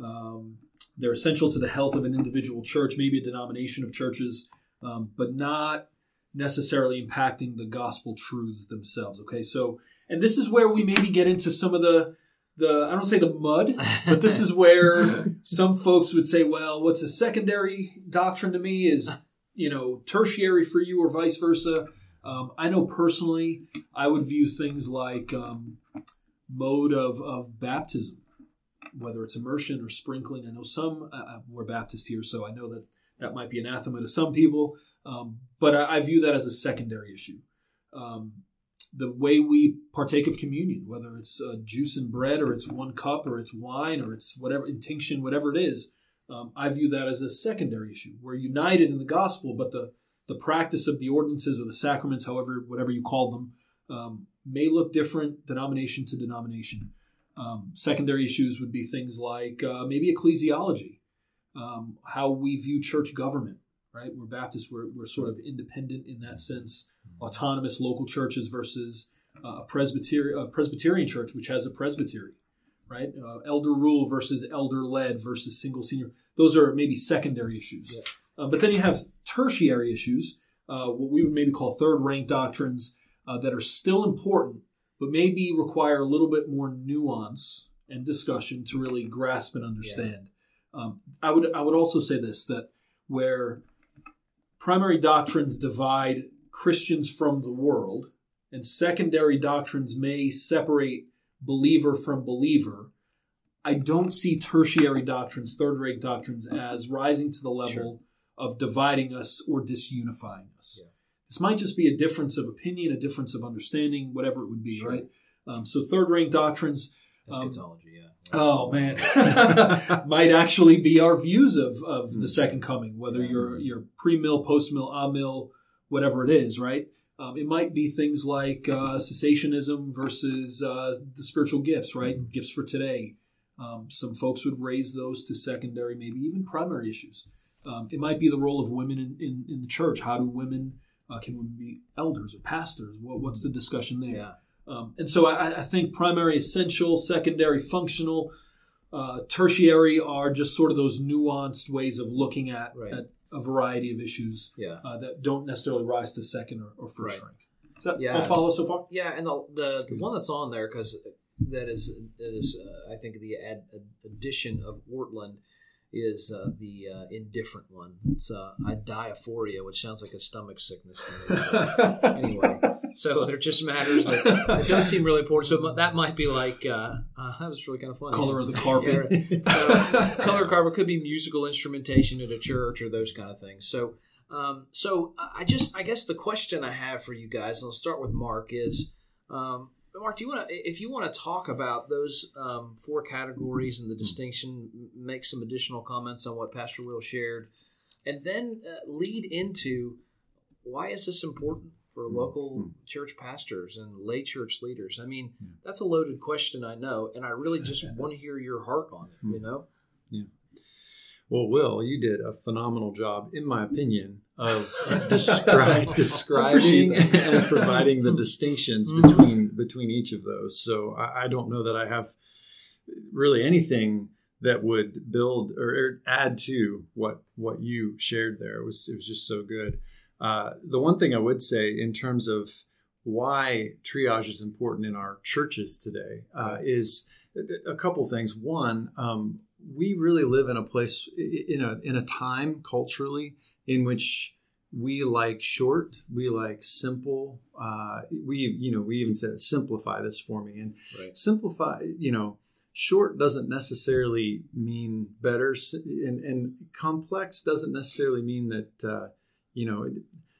Speaker 1: Um, they're essential to the health of an individual church, maybe a denomination of churches, um, but not necessarily impacting the gospel truths themselves. Okay, so and this is where we maybe get into some of the the I don't say the mud, but this is where some folks would say, well, what's a secondary doctrine to me is you know tertiary for you or vice versa. Um, I know personally, I would view things like um, mode of, of baptism, whether it's immersion or sprinkling. I know some, uh, uh, we're Baptist here, so I know that that might be anathema to some people, um, but I, I, view that as a secondary issue. Um, the way we partake of communion, whether it's uh, juice and bread, or it's one cup, or it's wine, or it's whatever, intinction, whatever it is, um, I view that as a secondary issue. We're united in the gospel, but the the practice of the ordinances or the sacraments, however, whatever you call them, um, may look different denomination to denomination. Um, secondary issues would be things like uh, maybe ecclesiology, um, how we view church government, right? We're Baptists, we're, we're sort of independent in that sense, autonomous local churches versus uh, a, Presbyterian, a Presbyterian church, which has a presbytery, right? Uh, elder rule versus elder led versus single senior. Those are maybe secondary issues. Yeah. Uh, but then you have tertiary issues, uh, what we would maybe call third rank doctrines uh, that are still important, but maybe require a little bit more nuance and discussion to really grasp and understand. Yeah. Um, I would I would also say this that where primary doctrines divide Christians from the world, and secondary doctrines may separate believer from believer. I don't see tertiary doctrines, third rate doctrines, as rising to the level sure of dividing us or disunifying us. Yeah. This might just be a difference of opinion, a difference of understanding, whatever it would be, sure. right? Um, so third rank doctrines.
Speaker 2: Um, yeah.
Speaker 1: Oh man, might actually be our views of, of mm-hmm. the second coming, whether yeah. you're you're pre mill, post mill, a mill, whatever it is, right? Um, it might be things like uh, cessationism versus uh, the spiritual gifts, right? Mm-hmm. Gifts for today. Um, some folks would raise those to secondary, maybe even primary issues. Um, it might be the role of women in, in, in the church. How do women uh, can women be elders or pastors? What, what's the discussion there?
Speaker 2: Yeah.
Speaker 1: Um, and so I, I, think primary, essential, secondary, functional, uh, tertiary are just sort of those nuanced ways of looking at, right. at a variety of issues
Speaker 2: yeah.
Speaker 1: uh, that don't necessarily rise to second or, or first
Speaker 2: right.
Speaker 1: rank. Does that yeah, all follow so far?
Speaker 2: Yeah, and the, the, the one that's on there because that is that is uh, I think the ad, addition of Ortlund is uh, the uh, indifferent one. It's uh, adiaphoria, which sounds like a stomach sickness to me. anyway, so there just matters that it does seem really important. So that might be like uh, uh, that was really kind of fun.
Speaker 1: Color of the carpet.
Speaker 2: Yeah, so, color of carpet could be musical instrumentation at a church or those kind of things. So. Um, so I just, I guess the question I have for you guys, and I'll start with Mark, is um, Mark, do you want to, if you want to talk about those um, four categories and the hmm. distinction, make some additional comments on what Pastor Will shared, and then uh, lead into why is this important for hmm. local mm-hmm. church pastors and lay church leaders? I mean, yeah. that's a loaded question, I know, and I really just want to hear your heart on it. You know?
Speaker 3: Yeah. Well, Will, you did a phenomenal job, in my opinion, of descri- describing and providing the distinctions mm-hmm. between between each of those. So I, I, don't know that I have really anything that would build or, or add to what what you shared there. It was it was just so good. Uh, the one thing I would say in terms of why triage is important in our churches today uh, is a couple things. One, um, we really live in a place in a in a time culturally in which we like short, we like simple. Uh, we you know we even said simplify this for me and right. simplify. You know, short doesn't necessarily mean better, and, and complex doesn't necessarily mean that uh, you know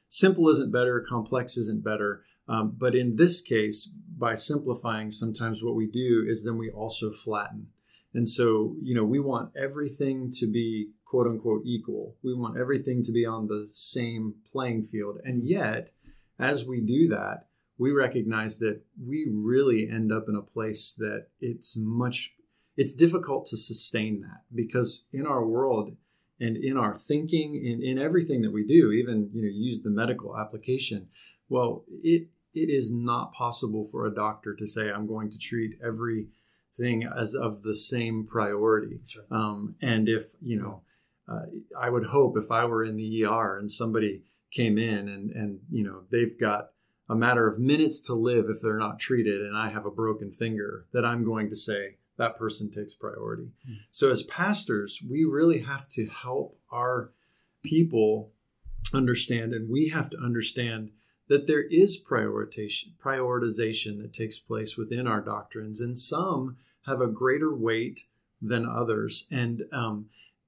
Speaker 3: simple isn't better, complex isn't better. Um, but in this case, by simplifying, sometimes what we do is then we also flatten. And so, you know, we want everything to be quote unquote equal. We want everything to be on the same playing field. And yet, as we do that, we recognize that we really end up in a place that it's much it's difficult to sustain that because in our world and in our thinking, in, in everything that we do, even you know, use the medical application. Well, it it is not possible for a doctor to say I'm going to treat everything as of the same priority.
Speaker 2: Right.
Speaker 3: Um, and if you know, uh, I would hope if I were in the ER and somebody came in and and you know they've got a matter of minutes to live if they're not treated and I have a broken finger that I'm going to say that person takes priority.
Speaker 2: Mm.
Speaker 3: So as pastors, we really have to help our people understand and we have to understand that there is prioritization prioritization that takes place within our doctrines and some have a greater weight than others and um,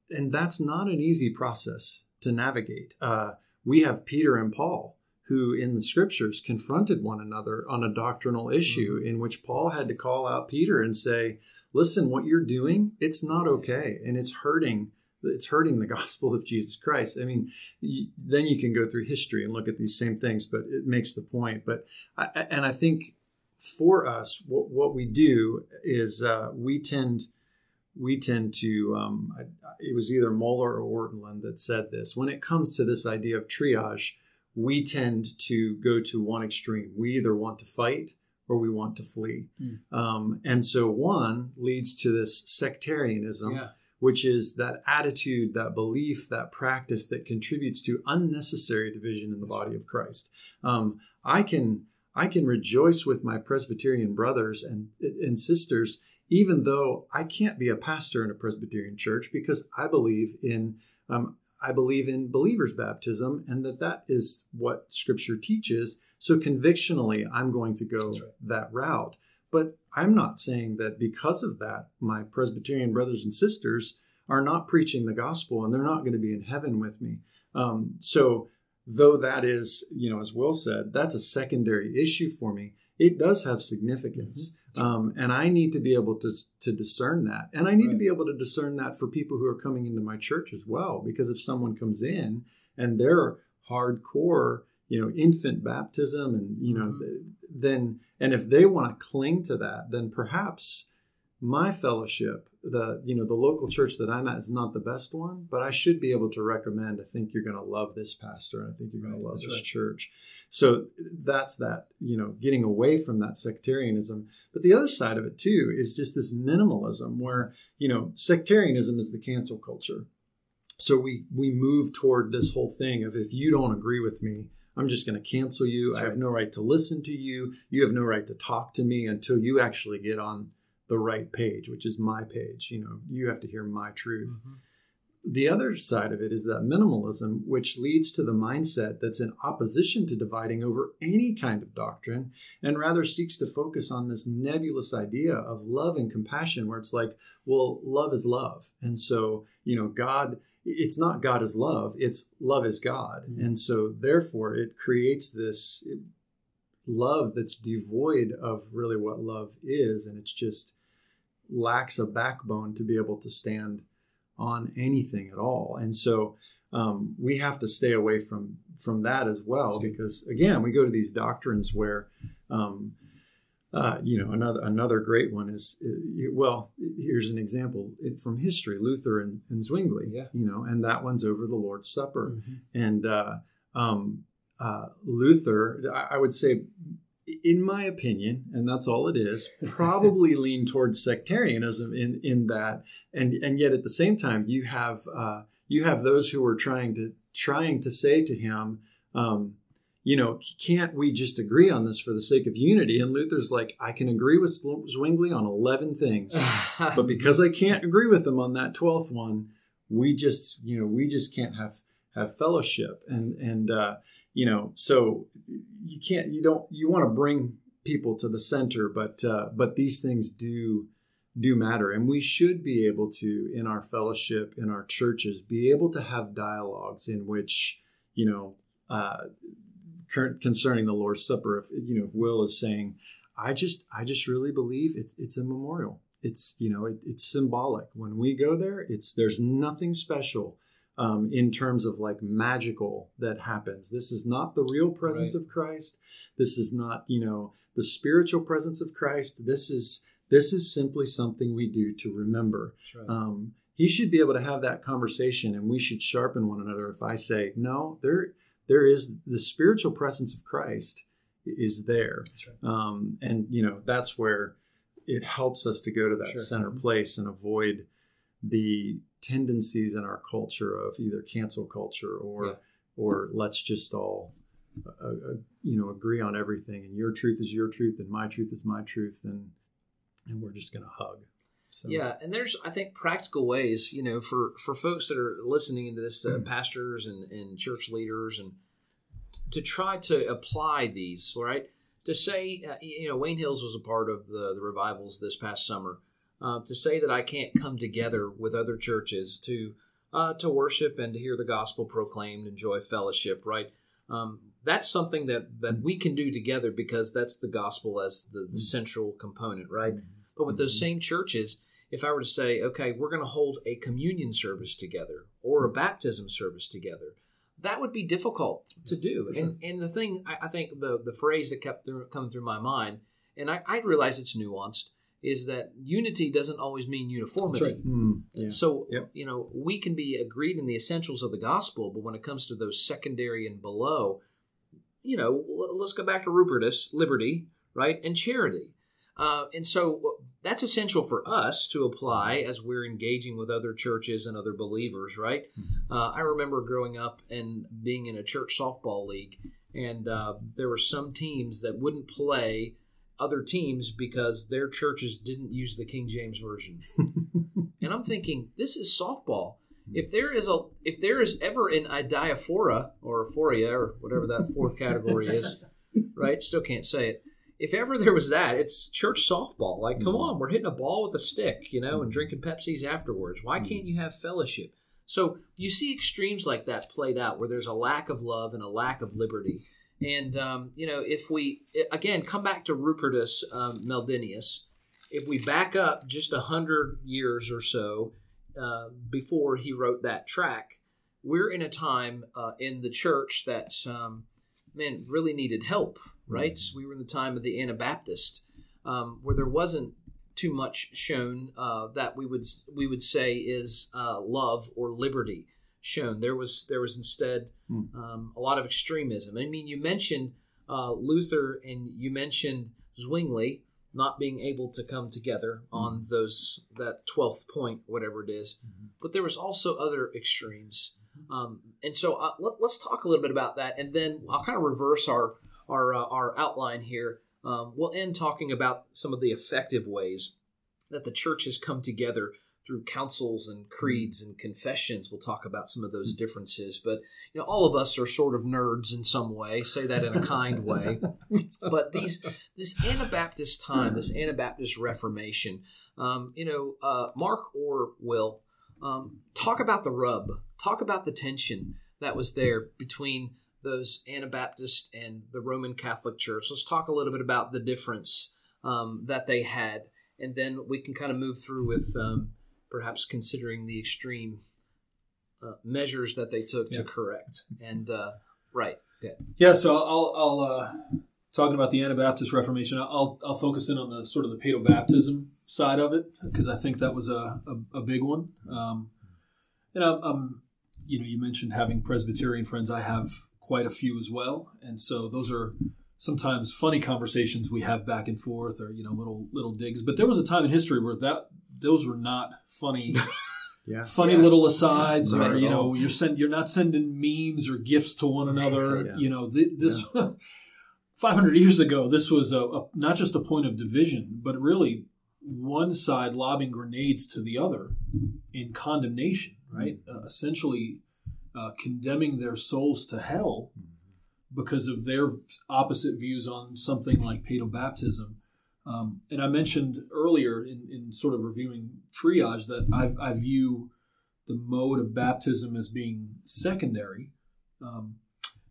Speaker 3: and that's not an easy process to navigate uh, we have peter and paul who in the scriptures confronted one another on a doctrinal issue
Speaker 2: Mhm.
Speaker 3: in which paul had to call out peter and say listen what you're doing it's not okay and it's hurting it's hurting the gospel of jesus christ i mean y- then you can go through history and look at these same things but it makes the point but I, and i think for us what, what we do is uh, we tend we tend to um, I, it was either Mohler or Ortlund that said this when it comes to this idea of triage we tend to go to one extreme we either want to fight or we want to flee
Speaker 2: Hmm.
Speaker 3: um, and so one leads to this sectarianism
Speaker 2: Yeah.
Speaker 3: Which is that attitude, that belief, that practice that contributes to unnecessary division in the body of Christ. Um, I can I can rejoice with my Presbyterian brothers and and sisters, even though I can't be a pastor in a Presbyterian church because I believe in um, I believe in believers' baptism and that that is what Scripture teaches. So convictionally, I'm going to go
Speaker 2: right.
Speaker 3: that route. But I'm not saying that because of that, my Presbyterian brothers and sisters are not preaching the gospel and they're not going to be in heaven with me. Um, so, though that is, you know, as Will said, that's a secondary issue for me, it does have significance. Um, and I need to be able to, to discern that. And I need to be able to discern that for people who are coming into my church as well. Because if someone comes in and they're hardcore, you know, infant baptism and, you know,
Speaker 2: Mhm.
Speaker 3: then, and if they want to cling to that, then perhaps my fellowship, the, you know, the local church that I'm at is not the best one, but I should be able to recommend, I think you're going to love this pastor. And I think you're going
Speaker 2: Right,
Speaker 3: to love this
Speaker 2: right.
Speaker 3: church. So that's that, you know, getting away from that sectarianism. But the other side of it too is just this minimalism where, you know, sectarianism is the cancel culture. So we we move toward this whole thing of if you don't agree with me, I'm just going to cancel you.
Speaker 2: That's
Speaker 3: I have
Speaker 2: right.
Speaker 3: no right to listen to you. You have no right to talk to me until you actually get on the right page, which is my page. You know, you have to hear my truth
Speaker 2: Mhm.
Speaker 3: the other side of it is that minimalism, which leads to the mindset that's in opposition to dividing over any kind of doctrine and rather seeks to focus on this nebulous idea of love and compassion, where it's like, well, love is love. And so, you know, God, it's not God is love, it's love is God.
Speaker 2: Mhm.
Speaker 3: And so, therefore, it creates this love that's devoid of really what love is. And it's just lacks a backbone to be able to stand on anything at all. And so um, we have to stay away from from that as well, because again, we go to these doctrines where, um, uh, you know, another another great one is uh, well, here's an example from history: Luther and, and Zwingli.
Speaker 2: Yeah.
Speaker 3: You know, and that one's over the Lord's Supper,
Speaker 2: Mhm.
Speaker 3: and uh, um, uh, Luther, I, I would say. In my opinion, and that's all it is, probably lean towards sectarianism in in that and and yet at the same time you have uh, you have those who are trying to trying to say to him um, you know can't we just agree on this for the sake of unity? And luther's like i can agree with zwingli on 11 things but because i can't agree with them on that 12th one we just you know we just can't have have fellowship. And and uh, you know so you can't you don't you want to bring people to the center but uh, but these things do do matter. And we should be able to in our fellowship in our churches be able to have dialogues in which you know uh, concerning the lord's supper if you know if will is saying i just i just really believe it's it's a memorial. It's you know it, it's symbolic. When we go there it's there's nothing special um, in terms of like magical that happens. This is not the real presence
Speaker 2: Right.
Speaker 3: of christ. This is not you know the spiritual presence of christ. This is this is simply something we do to remember.
Speaker 2: Right.
Speaker 3: um, he should be able to have that conversation and we should sharpen one another if i say no there there is the spiritual presence of christ is there
Speaker 1: right.
Speaker 3: um, and you know that's where it helps us to go to that
Speaker 1: Sure.
Speaker 3: center place and avoid the tendencies in our culture of either cancel culture or
Speaker 2: Yeah.
Speaker 3: or let's just all uh, uh, you know agree on everything and your truth is your truth and my truth is my truth and and we're just going to hug so
Speaker 2: Yeah, and there's I think practical ways, you know, for for folks that are listening to this, uh,
Speaker 3: Mm.
Speaker 2: pastors and, and church leaders, and t- to try to apply these, right? To say, uh, you know, Wayne Hills was a part of the the revivals this past summer. Uh, to say that I can't come together with other churches to uh, to worship and to hear the gospel proclaimed, enjoy fellowship, right? Um, that's something that that we can do together because that's the gospel as the, the central component, right? But with those same churches, if I were to say, okay, we're going to hold a communion service together or a baptism service together, that would be difficult to do.
Speaker 3: Sure.
Speaker 2: And and the thing, I, I think the the phrase that kept through, coming through my mind, and I, I realize it's nuanced, is that unity doesn't always mean uniformity.
Speaker 1: right.
Speaker 3: Mm, yeah.
Speaker 2: And so,
Speaker 3: Yep.
Speaker 2: you know, we can be agreed in the essentials of the gospel, but when it comes to those secondary and below, you know, let's go back to Rupertus, liberty, right, and charity. Uh, and so that's essential for us to apply as we're engaging with other churches and other believers, right? Uh, I remember growing up and being in a church softball league, and uh, there were some teams that wouldn't play other teams because their churches didn't use the King James version. and I'm thinking, this is softball. If there is a if there is ever an idiaphora or aphoria or whatever that fourth category is, right? Still can't say it. If ever there was that, it's church softball. Like, come on, we're hitting a ball with a stick, you know, and drinking Pepsis afterwards. Why can't you have fellowship? So you see extremes like that played out where there's a lack of love and a lack of liberty. And, um, you know, if we, again, come back to Rupertus um, Meldenius, if we back up just a hundred years or so uh, before he wrote that track, we're in a time uh, in the church that, um, man, really needed help, right? We were in the time of the Anabaptist, um, where there wasn't too much shown uh, that we would we would say is uh, love or liberty shown. There was there was instead
Speaker 3: Hmm.
Speaker 2: um, a lot of extremism. I mean, you mentioned uh, Luther and you mentioned Zwingli not being able to come together on those that twelfth point, whatever it is. But there was also other extremes, um, and so uh, let, us talk a little bit about that, and then I'll kind of reverse our our uh, our outline here. Um, we'll end talking about some of the effective ways that the church has come together through councils and creeds and confessions. We'll talk about some of those differences, but you know, all of us are sort of nerds in some way. Say that in a kind way. But these this Anabaptist time, this Anabaptist Reformation, um, you know, uh, Mark or Will um, talk about the rub, talk about the tension that was there between those Anabaptist and the Roman Catholic Church. Let's talk a little bit about the difference um, that they had, and then we can kind of move through with um, perhaps considering the extreme uh, measures that they took
Speaker 1: Yeah.
Speaker 2: to correct. And uh, right, yeah,
Speaker 1: Yeah, so I'll, I'll uh, talking about the Anabaptist Reformation. I'll I'll focus in on the sort of the paedobaptism side of it because I think that was a, a, a big one. Um, and I'm, I'm, you know, you mentioned having Presbyterian friends. I have quite a few as well, and so those are sometimes funny conversations we have back and forth, or you know, little little digs. But there was a time in history where that those were not funny
Speaker 3: yeah
Speaker 1: funny
Speaker 2: Yeah.
Speaker 1: little asides,
Speaker 3: Right.
Speaker 1: or you know, you're send you're not sending memes or gifts to one another.
Speaker 3: Yeah.
Speaker 1: You know, th- this 500 years ago, this was a, a not just a point of division, but really one side lobbing grenades to the other in condemnation, right? Uh, essentially, uh, condemning their souls to hell because of their opposite views on something like paedobaptism. Um, and I mentioned earlier in, in sort of reviewing triage that I, I view the mode of baptism as being secondary. Um,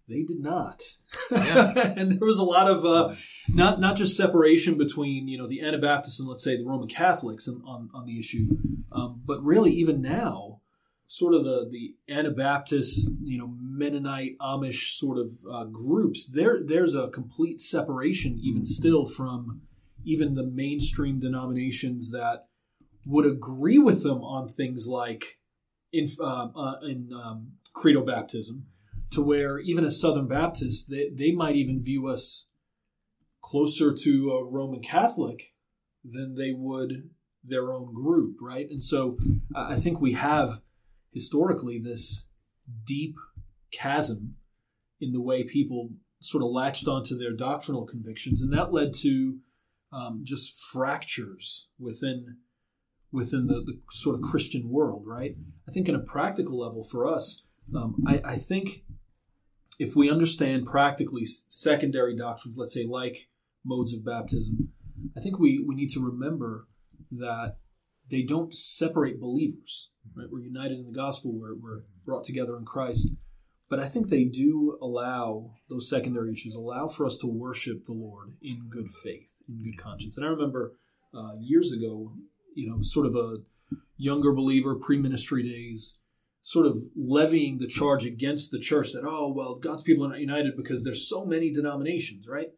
Speaker 1: they did not,
Speaker 2: Yeah.
Speaker 1: and there was a lot of uh, not not just separation between you know the Anabaptists and let's say the Roman Catholics on on, on the issue, um, but really even now, sort of the the Anabaptist you know Mennonite Amish sort of uh, groups. There there's a complete separation even still from even the mainstream denominations that would agree with them on things like in uh, uh, in um, credo baptism, to where even a Southern Baptist they, they might even view us closer to a Roman Catholic than they would their own group, right? And so uh, I think we have historically this deep chasm in the way people sort of latched onto their doctrinal convictions, and that led to um, just fractures within within the, the sort of Christian world, right? I think in a practical level for us, um, I, I think if we understand practically secondary doctrines, let's say like modes of baptism, I think we, we need to remember that they don't separate believers. Right? We're united in the gospel, we're, we're brought together in Christ. But I think they do allow those secondary issues, allow for us to worship the Lord in good faith, in good conscience. And I remember uh, years ago, you know, sort of a younger believer, pre ministry days, sort of levying the charge against the church that, oh, well, God's people are not united because there's so many denominations, right?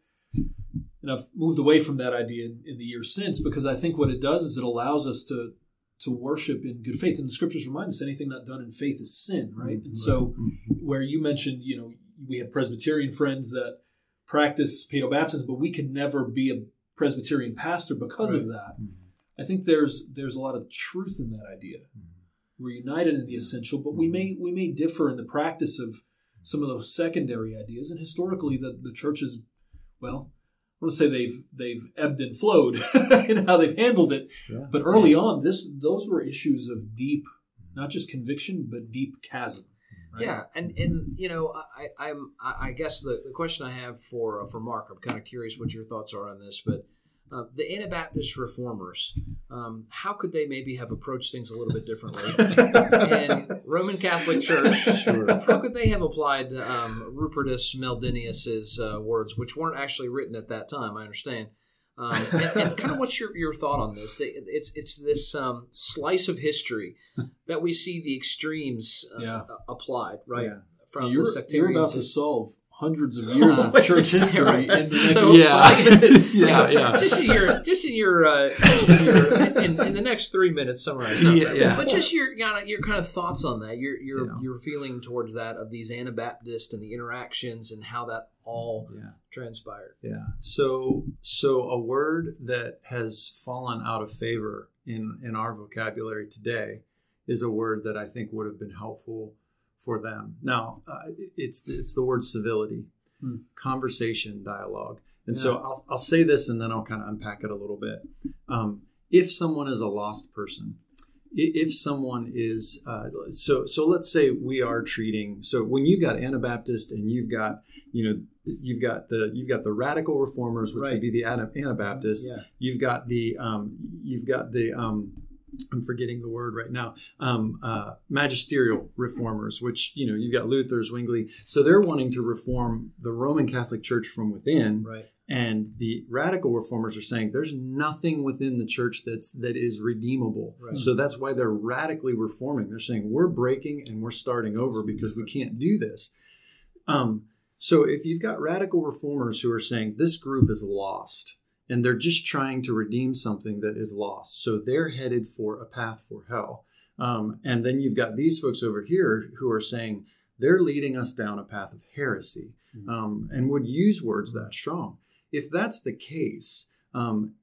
Speaker 1: And I've moved away from that idea in, in the years since because I think what it does is it allows us to to worship in good faith. And the scriptures remind us anything not done in faith is sin, right? And so, mm-hmm. where you mentioned, you know, we have Presbyterian friends that practice paedo baptism, but we could never be a Presbyterian pastor because right. of that. Mm-hmm. I think there's there's a lot of truth in that idea. Mm-hmm. We're united in the essential, but we may we may differ in the practice of some of those secondary ideas. And historically, the the church is well. I want to say they've they've ebbed and flowed in how they've handled it, yeah. but early on, this those were issues of deep, not just conviction, but deep chasm.
Speaker 2: Right? Yeah, and and you know, I, I'm I guess the, the question I have for uh, for Mark, I'm kind of curious what your thoughts are on this, but uh, the Anabaptist reformers, um, how could they maybe have approached things a little bit differently? and Roman Catholic Church, sure. how could they have applied um, Rupertus Meldenius's uh, words, which weren't actually written at that time? I understand. Um, and, and, kind of what's your, your thought on this? It's it's this um, slice of history that we see the extremes uh, yeah. applied, right? Yeah.
Speaker 1: From you're, the sectarians. You're about to solve hundreds of years of church history in the next
Speaker 2: so, yeah. yeah, yeah. Just in your, just in your, uh, in, in, in, the next three minutes, summarize. Yeah, yeah. But just your, kind of, your kind of thoughts on that. Your, your, yeah. your feeling towards that of these Anabaptists and the interactions and how that all yeah. transpired.
Speaker 3: Yeah. So, so a word that has fallen out of favor in in our vocabulary today is a word that I think would have been helpful for them. Now, uh, it's it's the word civility, hmm. conversation, dialogue, and yeah. so I'll I'll say this and then I'll kind of unpack it a little bit. Um, if someone is a lost person, if someone is uh, so so let's say we are treating so when you've got Anabaptist and you've got you know you've got the you've got the radical reformers which right. would be the Anabaptists yeah. you've got the um, you've got the um, I'm forgetting the word right now. Um, uh, magisterial reformers, which you know you've got Luther, Zwingli, so they're wanting to reform the Roman Catholic Church from within.
Speaker 2: Right.
Speaker 3: And the radical reformers are saying there's nothing within the church that's that is redeemable. Right. So that's why they're radically reforming. They're saying we're breaking and we're starting over because we can't do this. Um, so if you've got radical reformers who are saying this group is lost, and they're just trying to redeem something that is lost. So they're headed for a path for hell. Um, and then you've got these folks over here who are saying they're leading us down a path of heresy mm-hmm. um, and would use words that strong. If that's the case, um,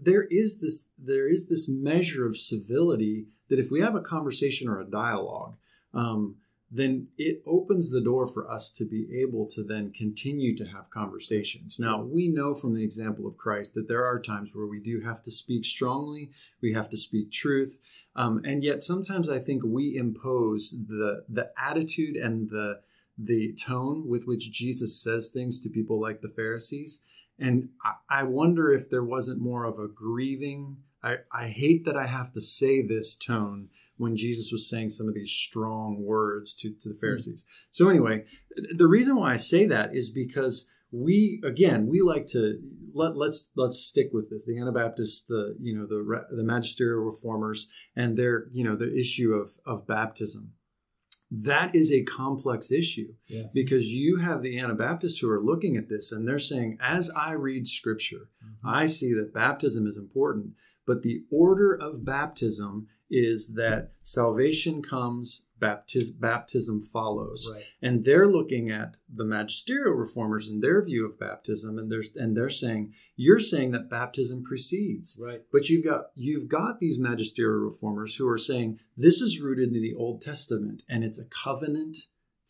Speaker 3: there is this there is this measure of civility that if we have a conversation or a dialogue, um, then it opens the door for us to be able to then continue to have conversations. Now, we know from the example of Christ that there are times where we do have to speak strongly, we have to speak truth, um, and yet sometimes I think we impose the the attitude and the the tone with which Jesus says things to people like the Pharisees. And I, I wonder if there wasn't more of a grieving, I, I hate that I have to say this tone when Jesus was saying some of these strong words to, to the Pharisees. Mm-hmm. So, anyway, the reason why I say that is because we again we like to let let's let's stick with this the Anabaptists the you know the the magisterial reformers and their you know the issue of of baptism that is a complex issue yeah. because you have the Anabaptists who are looking at this and they're saying, as I read scripture, mm-hmm. I see that baptism is important, but the order of baptism is that salvation comes, baptism, baptism follows.
Speaker 2: Right.
Speaker 3: And they're looking at the magisterial reformers and their view of baptism, and they're and they're saying you're saying that baptism precedes.
Speaker 2: Right.
Speaker 3: But you've got you've got these magisterial reformers who are saying this is rooted in the Old Testament and it's a covenant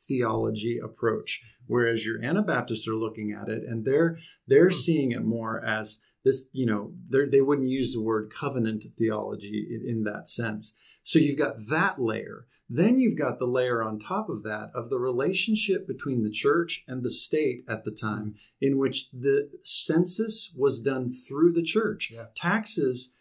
Speaker 3: theology approach. Whereas your Anabaptists are looking at it and they're they're hmm. seeing it more as this, you know, they wouldn't use the word covenant theology in, that sense. So you've got that layer. Then you've got the layer on top of that of the relationship between the church and the state at the time, in which the census was done through the church.
Speaker 2: Yeah.
Speaker 3: Taxes,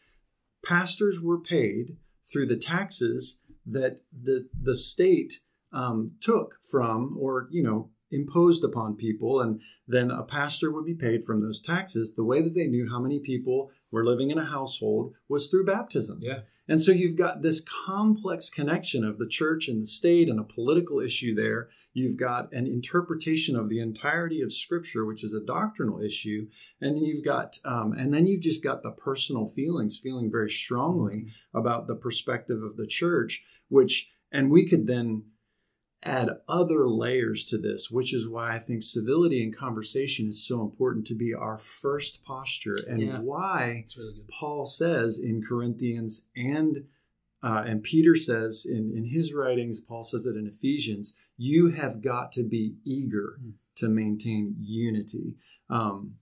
Speaker 3: pastors were paid through the taxes that the the state um, took from, or you know, imposed upon people, and then a pastor would be paid from those taxes. The way that they knew how many people were living in a household was through baptism.
Speaker 2: Yeah.
Speaker 3: And so you've got this complex connection of the church and the state and a political issue there. You've got an interpretation of the entirety of Scripture, which is a doctrinal issue, and then you've got, um, and then you've just got the personal feelings, feeling very strongly about the perspective of the church, which, and we could then add other layers to this, which is why I think civility and conversation is so important to be our first posture, and
Speaker 2: Yeah.
Speaker 3: why
Speaker 2: really.
Speaker 3: Paul says in Corinthians and uh, and Peter says in, in his writings, Paul says it in Ephesians, you have got to be eager
Speaker 2: Hmm.
Speaker 3: to maintain unity. Um,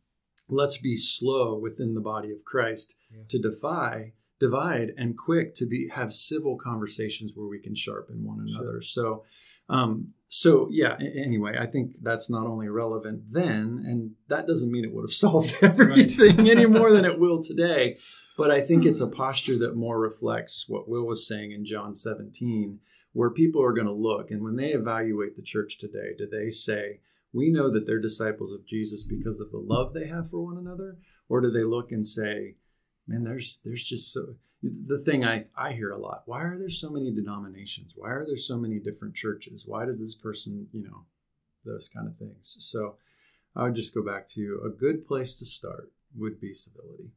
Speaker 3: let's be slow within the body of Christ
Speaker 2: Yeah.
Speaker 3: to defy, divide, and quick to be have civil conversations where we can sharpen one another. So um, so yeah. Anyway, I think that's not only relevant then, and that doesn't mean it would have solved everything any more than it will today. But I think it's a posture that more reflects what Will was saying in John 17, where people are going to look and when they evaluate the church today, do they say, we know that they're disciples of Jesus because of the love they have for one another? Or do they look and say, man, there's there's just so the thing I, I hear a lot, why are there so many denominations? Why are there so many different churches? Why does this person, you know, those kind of things. So I would just go back to you. a good place to start would be civility.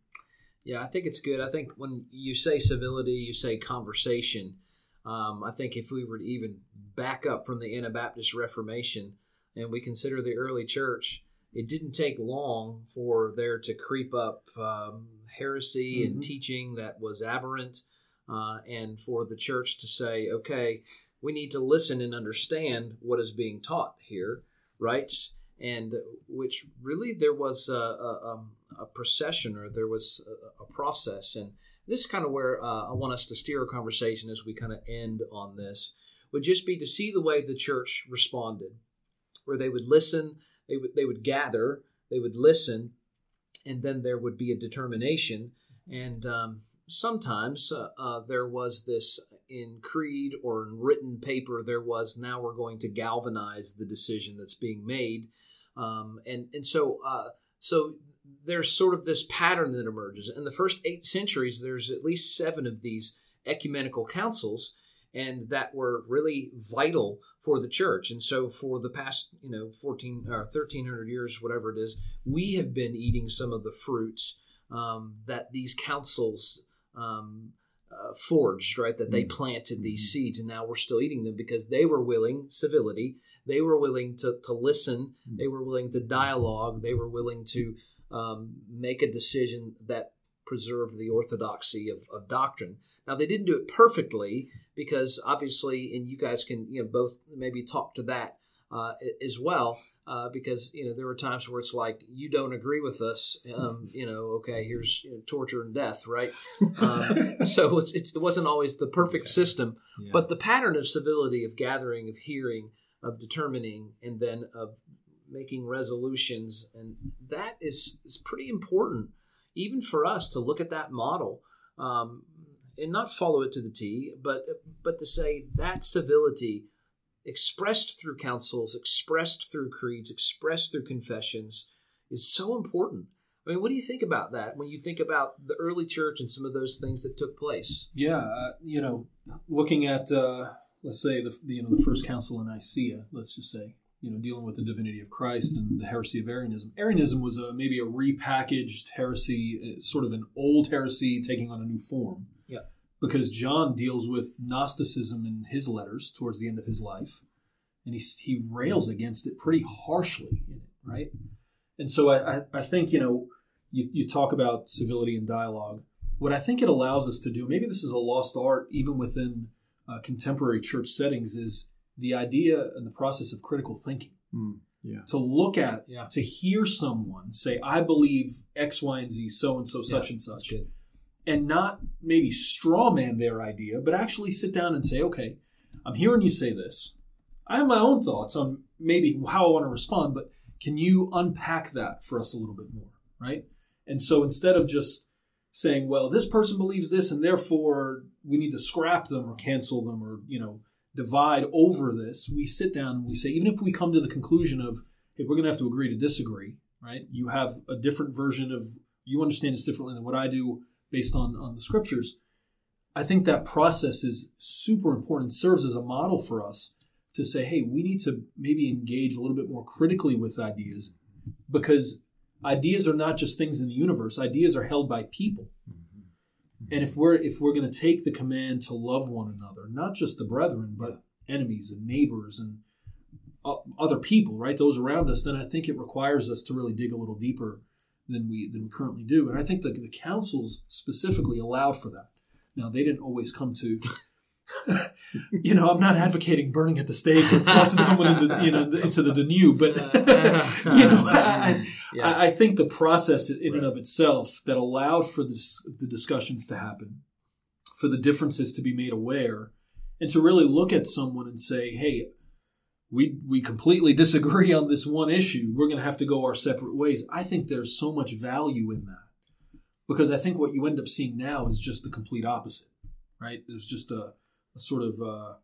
Speaker 2: Yeah, I think it's good. I think when you say civility, you say conversation. Um, I think if we were to even back up from the Anabaptist Reformation and we consider the early church, it didn't take long for there to creep up um, heresy
Speaker 3: Mhm.
Speaker 2: and teaching that was aberrant, uh, and for the church to say, okay, we need to listen and understand what is being taught here, right? And which really there was a, a, um, a procession or there was a, a process. And this is kind of where uh, I want us to steer a conversation as we kind of end on this, would just be to see the way the church responded, where they would listen, they would they would gather, they would listen, and then there would be a determination. And um, sometimes uh, uh, there was this in creed or in written paper. There was now we're going to galvanize the decision that's being made, um, and and so uh, so there's sort of this pattern that emerges. In the first eight centuries, there's at least seven of these ecumenical councils and that were really vital for the church. And so for the past, you know, 14 or 1300 years, whatever it is, we have been eating some of the fruits um, that these councils um, uh, forged, right? That they
Speaker 3: Mm.
Speaker 2: planted these
Speaker 3: Mhm.
Speaker 2: seeds, and now we're still eating them because they were willing, civility, they were willing to, to listen,
Speaker 3: Mm.
Speaker 2: they were willing to dialogue, they were willing to um, make a decision that preserved the orthodoxy of, of doctrine. Now they didn't do it perfectly because obviously, and you guys can you know both maybe talk to that uh, as well uh, because you know there were times where it's like you don't agree with us, um, you know, okay, here's you know, torture and death, right? Um, so it's, it's, it wasn't always the perfect system,
Speaker 3: Yeah.
Speaker 2: but the pattern of civility, of gathering, of hearing, of determining, and then of making resolutions, and that is is pretty important, even for us to look at that model um, and not follow it to the T, but but to say that civility expressed through councils, expressed through creeds, expressed through confessions is so important. I mean, what do you think about that when you think about the early church and some of those things that took place?
Speaker 1: Yeah, uh, you know, looking at uh, let's say the, you know the first council in Nicaea, let's just say you know, dealing with the divinity of Christ and the heresy of Arianism. Arianism was a, maybe a repackaged heresy, uh, sort of an old heresy taking on a new form.
Speaker 2: Yeah.
Speaker 1: Because John deals with Gnosticism in his letters towards the end of his life, and he, he rails against it pretty harshly in it, right? And so I, I, I think, you know, you, you talk about civility and dialogue. What I think it allows us to do, maybe this is a lost art even within uh, contemporary church settings, is the idea and the process of critical thinking.
Speaker 3: Mm, yeah.
Speaker 1: To look at,
Speaker 2: Yeah.
Speaker 1: to hear someone say, I believe X, Y, and Z, so and so, such and such,
Speaker 2: good.
Speaker 1: and not maybe straw man their idea, but actually sit down and say, okay, I'm hearing you say this. I have my own thoughts on maybe how I want to respond, but can you unpack that for us a little bit more, right? And so instead of just saying, well, this person believes this, and therefore we need to scrap them or cancel them or, you know, divide over this, we sit down and we say, even if we come to the conclusion of, hey, we're going to have to agree to disagree, right? You have a different version of, you understand this differently than what I do based on, on the scriptures. I think that process is super important, serves as a model for us to say, hey, we need to maybe engage a little bit more critically with ideas because ideas are not just things in the universe. Ideas are held by people. Mm-hmm. And if we're if we're going to take the command to love one another, not just the brethren, but enemies and neighbors and uh, other people, right? Those around us, then I think it requires us to really dig a little deeper than we than we currently do. And I think the, the councils specifically allowed for that. Now they didn't always come to. you know, I'm not advocating burning at the stake or tossing someone into you know into the Danube, but you know, I,
Speaker 2: Yeah.
Speaker 1: I, I think the process in and of itself that allowed for this, the discussions to happen, for the differences to be made aware, and to really look at someone and say, "Hey, we we completely disagree on this one issue. We're going to have to go our separate ways." I think there's so much value in that because I think what you end up seeing now is just the complete opposite, right? There's just a, a sort of uh,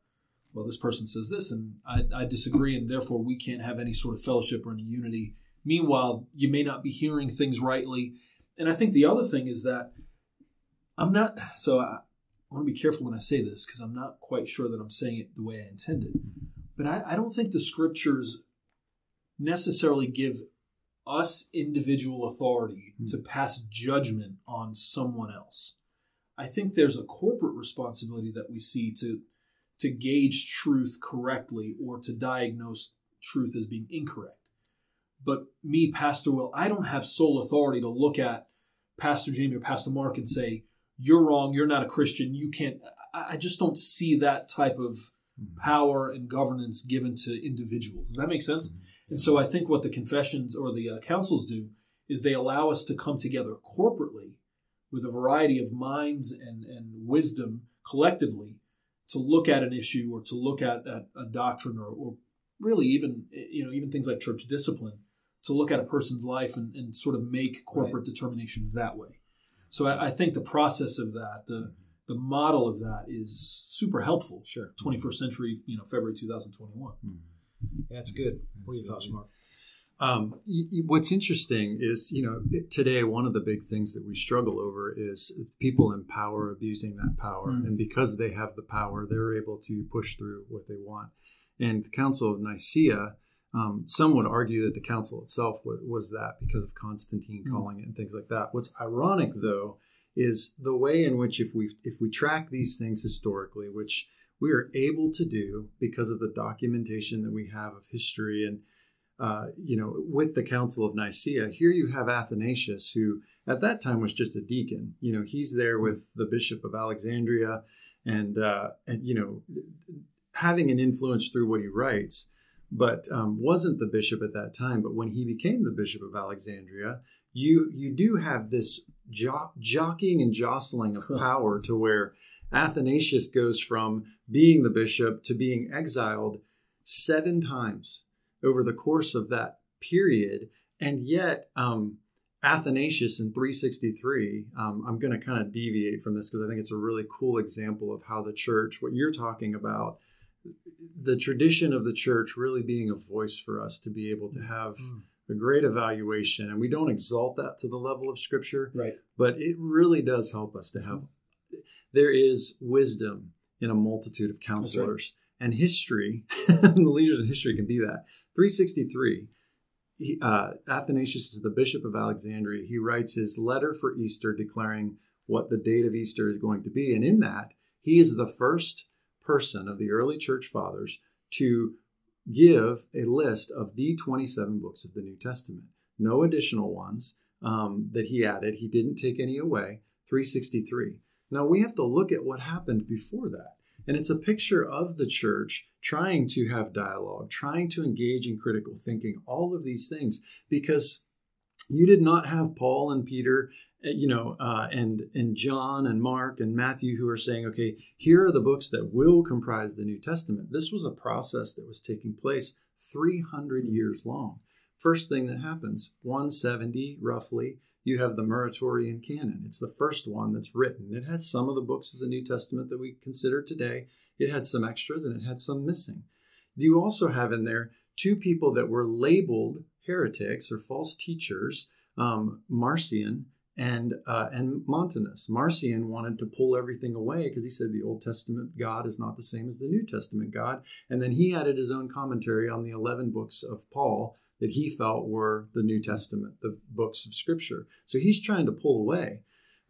Speaker 1: well, this person says this, and I, I disagree, and therefore we can't have any sort of fellowship or any unity. Meanwhile, you may not be hearing things rightly. And I think the other thing is that I'm not, so I, I want to be careful when I say this because I'm not quite sure that I'm saying it the way I intended. But I, I don't think the scriptures necessarily give us individual authority hmm. to pass judgment on someone else. I think there's a corporate responsibility that we see to to gauge truth correctly or to diagnose truth as being incorrect. But me, Pastor Will, I don't have sole authority to look at Pastor Jamie or Pastor Mark and say, you're wrong, you're not a Christian, you can't. I just don't see that type of power and governance given to individuals. Does that make sense? And so I think what the confessions or the uh, councils do is they allow us to come together corporately with a variety of minds and, and wisdom collectively to look at an issue or to look at, at a doctrine or, or really even you know even things like church discipline to look at a person's life and, and sort of make corporate determinations that way. So I, I think the process of that, the the model of that, is super helpful.
Speaker 2: Sure.
Speaker 1: 21st century, you know, February 2021.
Speaker 2: That's good. What are your thoughts, Mark?
Speaker 3: Um, what's interesting is, you know, today one of the big things that we struggle over is people in power abusing that power,
Speaker 1: Mm.
Speaker 3: and because they have the power, they're able to push through what they want. And the Council of Nicaea, um, some would argue that the council itself was, was that because of Constantine
Speaker 1: Mm.
Speaker 3: calling it and things like that. What's ironic, though, is the way in which if we if we track these things historically, which we are able to do because of the documentation that we have of history and uh, you know, with the Council of Nicaea, here you have Athanasius, who at that time was just a deacon. You know, he's there with the Bishop of Alexandria, and uh, and you know, having an influence through what he writes, but um, wasn't the bishop at that time. But when he became the Bishop of Alexandria, you you do have this jo- jockeying and jostling of power to where Athanasius goes from being the bishop to being exiled seven times over the course of that period. And yet, um, Athanasius in 363, um, I'm going to kind of deviate from this because I think it's a really cool example of how the church, what you're talking about, the tradition of the church really being a voice for us to be able to have
Speaker 1: Mm.
Speaker 3: a great evaluation. And we don't exalt that to the level of scripture,
Speaker 1: Right.
Speaker 3: but it really does help us to have there is wisdom in a multitude of counselors and history, the leaders in history can be that. 363, he, uh, Athanasius is the bishop of Alexandria. He writes his letter for Easter declaring what the date of Easter is going to be. And in that, he is the first person of the early church fathers to give a list of the 27 books of the New Testament. No additional ones um, that he added. He didn't take any away. 363. Now we have to look at what happened before that. And it's a picture of the church trying to have dialogue, trying to engage in critical thinking, all of these things, because you did not have Paul and Peter, you know, uh, and and John and Mark and Matthew who are saying, okay, here are the books that will comprise the New Testament. This was a process that was taking place 300 years long. First thing that happens, 170 roughly, you have the Muratorian canon. It's the first one that's written. It has some of the books of the New Testament that we consider today. It had some extras and it had some missing. You also have in there two people that were labeled heretics or false teachers, um, Marcion and uh, and Montanus. Marcion wanted to pull everything away because he said the Old Testament God is not the same as the New Testament God, and then he added his own commentary on the eleven books of Paul that he felt were the New Testament, the books of Scripture. So he's trying to pull away.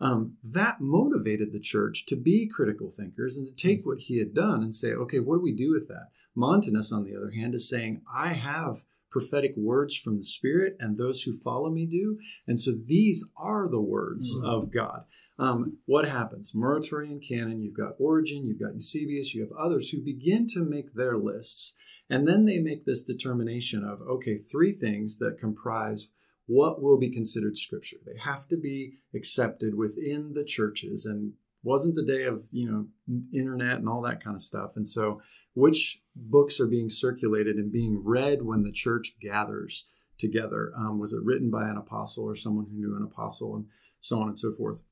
Speaker 3: Um, that motivated the church to be critical thinkers and to take what he had done and say, okay, what do we do with that? Montanus, on the other hand, is saying, I have prophetic words from the Spirit, and those who follow me do. And so these are the words mm-hmm. of God. Um, what happens? Muratorian canon, you've got Origen, you've got Eusebius, you have others who begin to make their lists. And then they make this determination of, okay, three things that comprise what will be considered scripture. They have to be accepted within the churches. And wasn't the day of, you know, internet and all that kind of stuff. And so which books are being circulated and being read when the church gathers together? Um, was it written by an apostle or someone who knew an apostle and so on and so forth?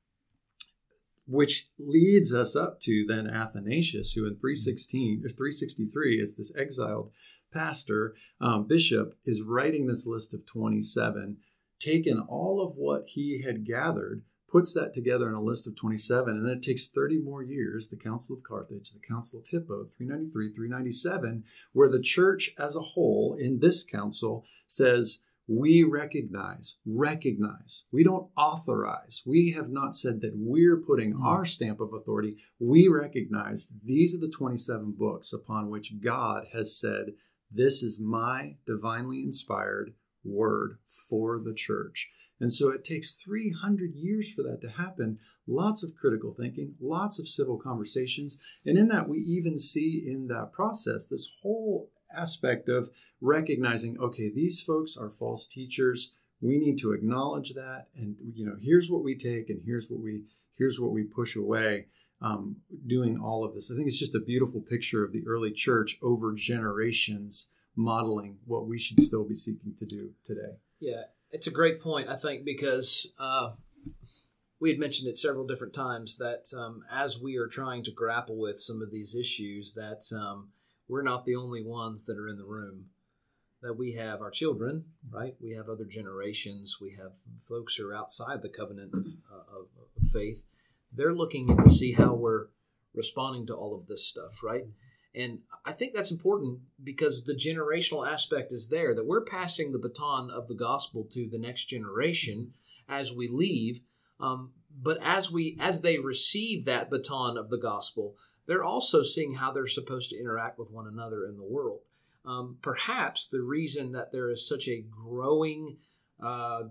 Speaker 3: which leads us up to then Athanasius, who in 316 or 363 is this exiled pastor, um, bishop, is writing this list of 27, taken all of what he had gathered, puts that together in a list of 27, and then it takes 30 more years, the Council of Carthage, the Council of Hippo, 393, 397, where the church as a whole in this council says, we recognize, recognize. We don't authorize. We have not said that we're putting mm. our stamp of authority. We recognize these are the 27 books upon which God has said, This is my divinely inspired word for the church. And so it takes 300 years for that to happen. Lots of critical thinking, lots of civil conversations. And in that, we even see in that process this whole aspect of recognizing, okay, these folks are false teachers. We need to acknowledge that, and you know, here's what we take, and here's what we here's what we push away. Um, doing all of this, I think it's just a beautiful picture of the early church over generations, modeling what we should still be seeking to do today.
Speaker 2: Yeah, it's a great point. I think because uh, we had mentioned it several different times that um, as we are trying to grapple with some of these issues, that um, we're not the only ones that are in the room. That we have our children, right? We have other generations. We have folks who are outside the covenant of, uh, of, faith. They're looking in to see how we're responding to all of this stuff, right? And I think that's important because the generational aspect is there that we're passing the baton of the gospel to the next generation as we leave. Um, but as we as they receive that baton of the gospel, they're also seeing how they're supposed to interact with one another in the world. Um, perhaps the reason that there is such a growing uh,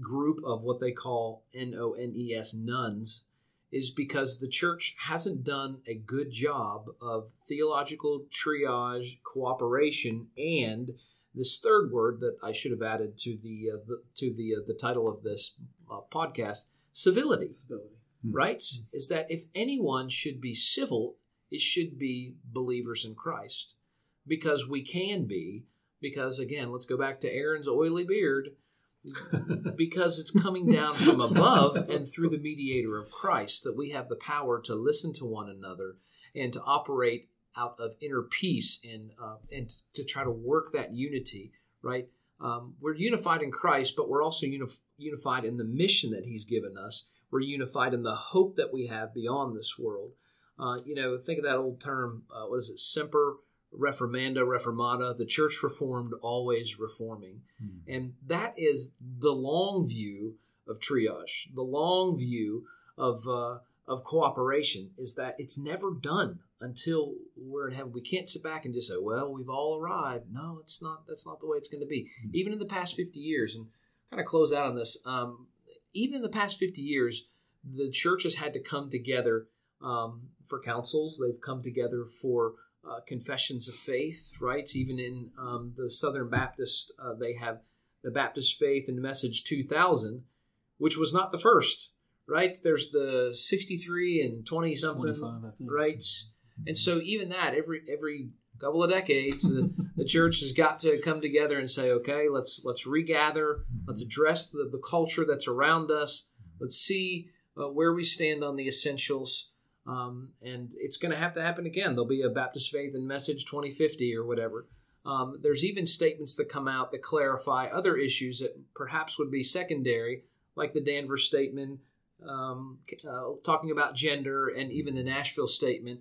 Speaker 2: group of what they call N O N E S nones is because the church hasn't done a good job of theological triage, cooperation, and this third word that I should have added to the, uh, the to the uh, the title of this uh, podcast: civility. Civility mm-hmm. right? Is that if anyone should be civil, it should be believers in Christ. Because we can be, because again, let's go back to Aaron's oily beard, because it's coming down from above and through the mediator of Christ that we have the power to listen to one another and to operate out of inner peace and uh, and to try to work that unity. Right? Um, we're unified in Christ, but we're also unif- unified in the mission that He's given us we're unified in the hope that we have beyond this world. Uh, you know, think of that old term. Uh, what is it? Semper reformanda reformata. The church reformed, always reforming,
Speaker 3: Hmm.
Speaker 2: and that is the long view of triage. The long view of uh, of cooperation is that it's never done until we're in heaven. We can't sit back and just say, "Well, we've all arrived." No, it's not. That's not the way it's going to be. Even in the past fifty years, and kind of close out on this. Um, even in the past fifty years, the church has had to come together um, for councils. They've come together for uh, confessions of faith. Right? Even in um, the Southern Baptist, uh, they have the Baptist Faith and Message two thousand, which was not the first. Right? There's the sixty three and twenty something
Speaker 1: 25, I think.
Speaker 2: right? And so even that every every couple of decades, the, the church has got to come together and say, okay, let's let's regather, let's address the, the culture that's around us, let's see uh, where we stand on the essentials. Um, and it's going to have to happen again. There'll be a Baptist Faith and Message 2050 or whatever. Um, there's even statements that come out that clarify other issues that perhaps would be secondary, like the Danvers statement um, uh, talking about gender, and even the Nashville statement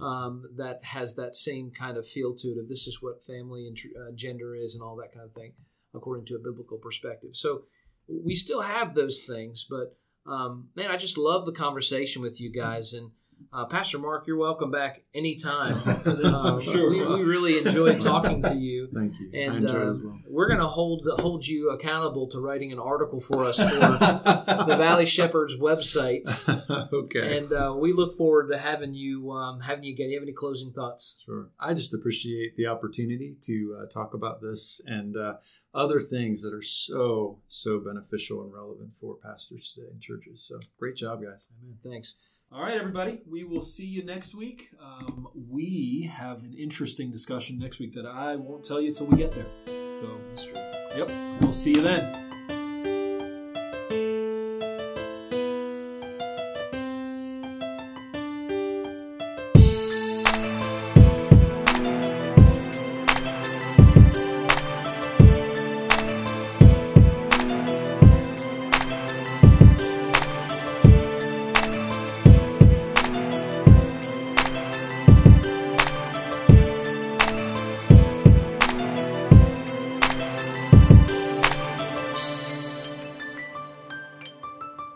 Speaker 2: um, that has that same kind of feel to it of this is what family and uh, gender is and all that kind of thing according to a biblical perspective so we still have those things but um, man i just love the conversation with you guys and uh, pastor mark you're welcome back anytime Um,
Speaker 3: Sure.
Speaker 2: we, we really enjoyed talking to you
Speaker 3: Thank you. I
Speaker 2: and uh,
Speaker 3: as well.
Speaker 2: we're going to hold hold you accountable to writing an article for us for the valley shepherds website
Speaker 3: okay.
Speaker 2: and uh, we look forward to having you um, having you again. You have any closing thoughts?
Speaker 3: Sure. I just appreciate the opportunity to uh, talk about this and uh, other things that are so, so beneficial and relevant for pastors today in churches. So great job, guys. Amen.
Speaker 2: Thanks.
Speaker 1: All right, everybody. We will see you next week. Um, we have an interesting discussion next week that I won't tell you till we get there. So, yep, we'll see you then.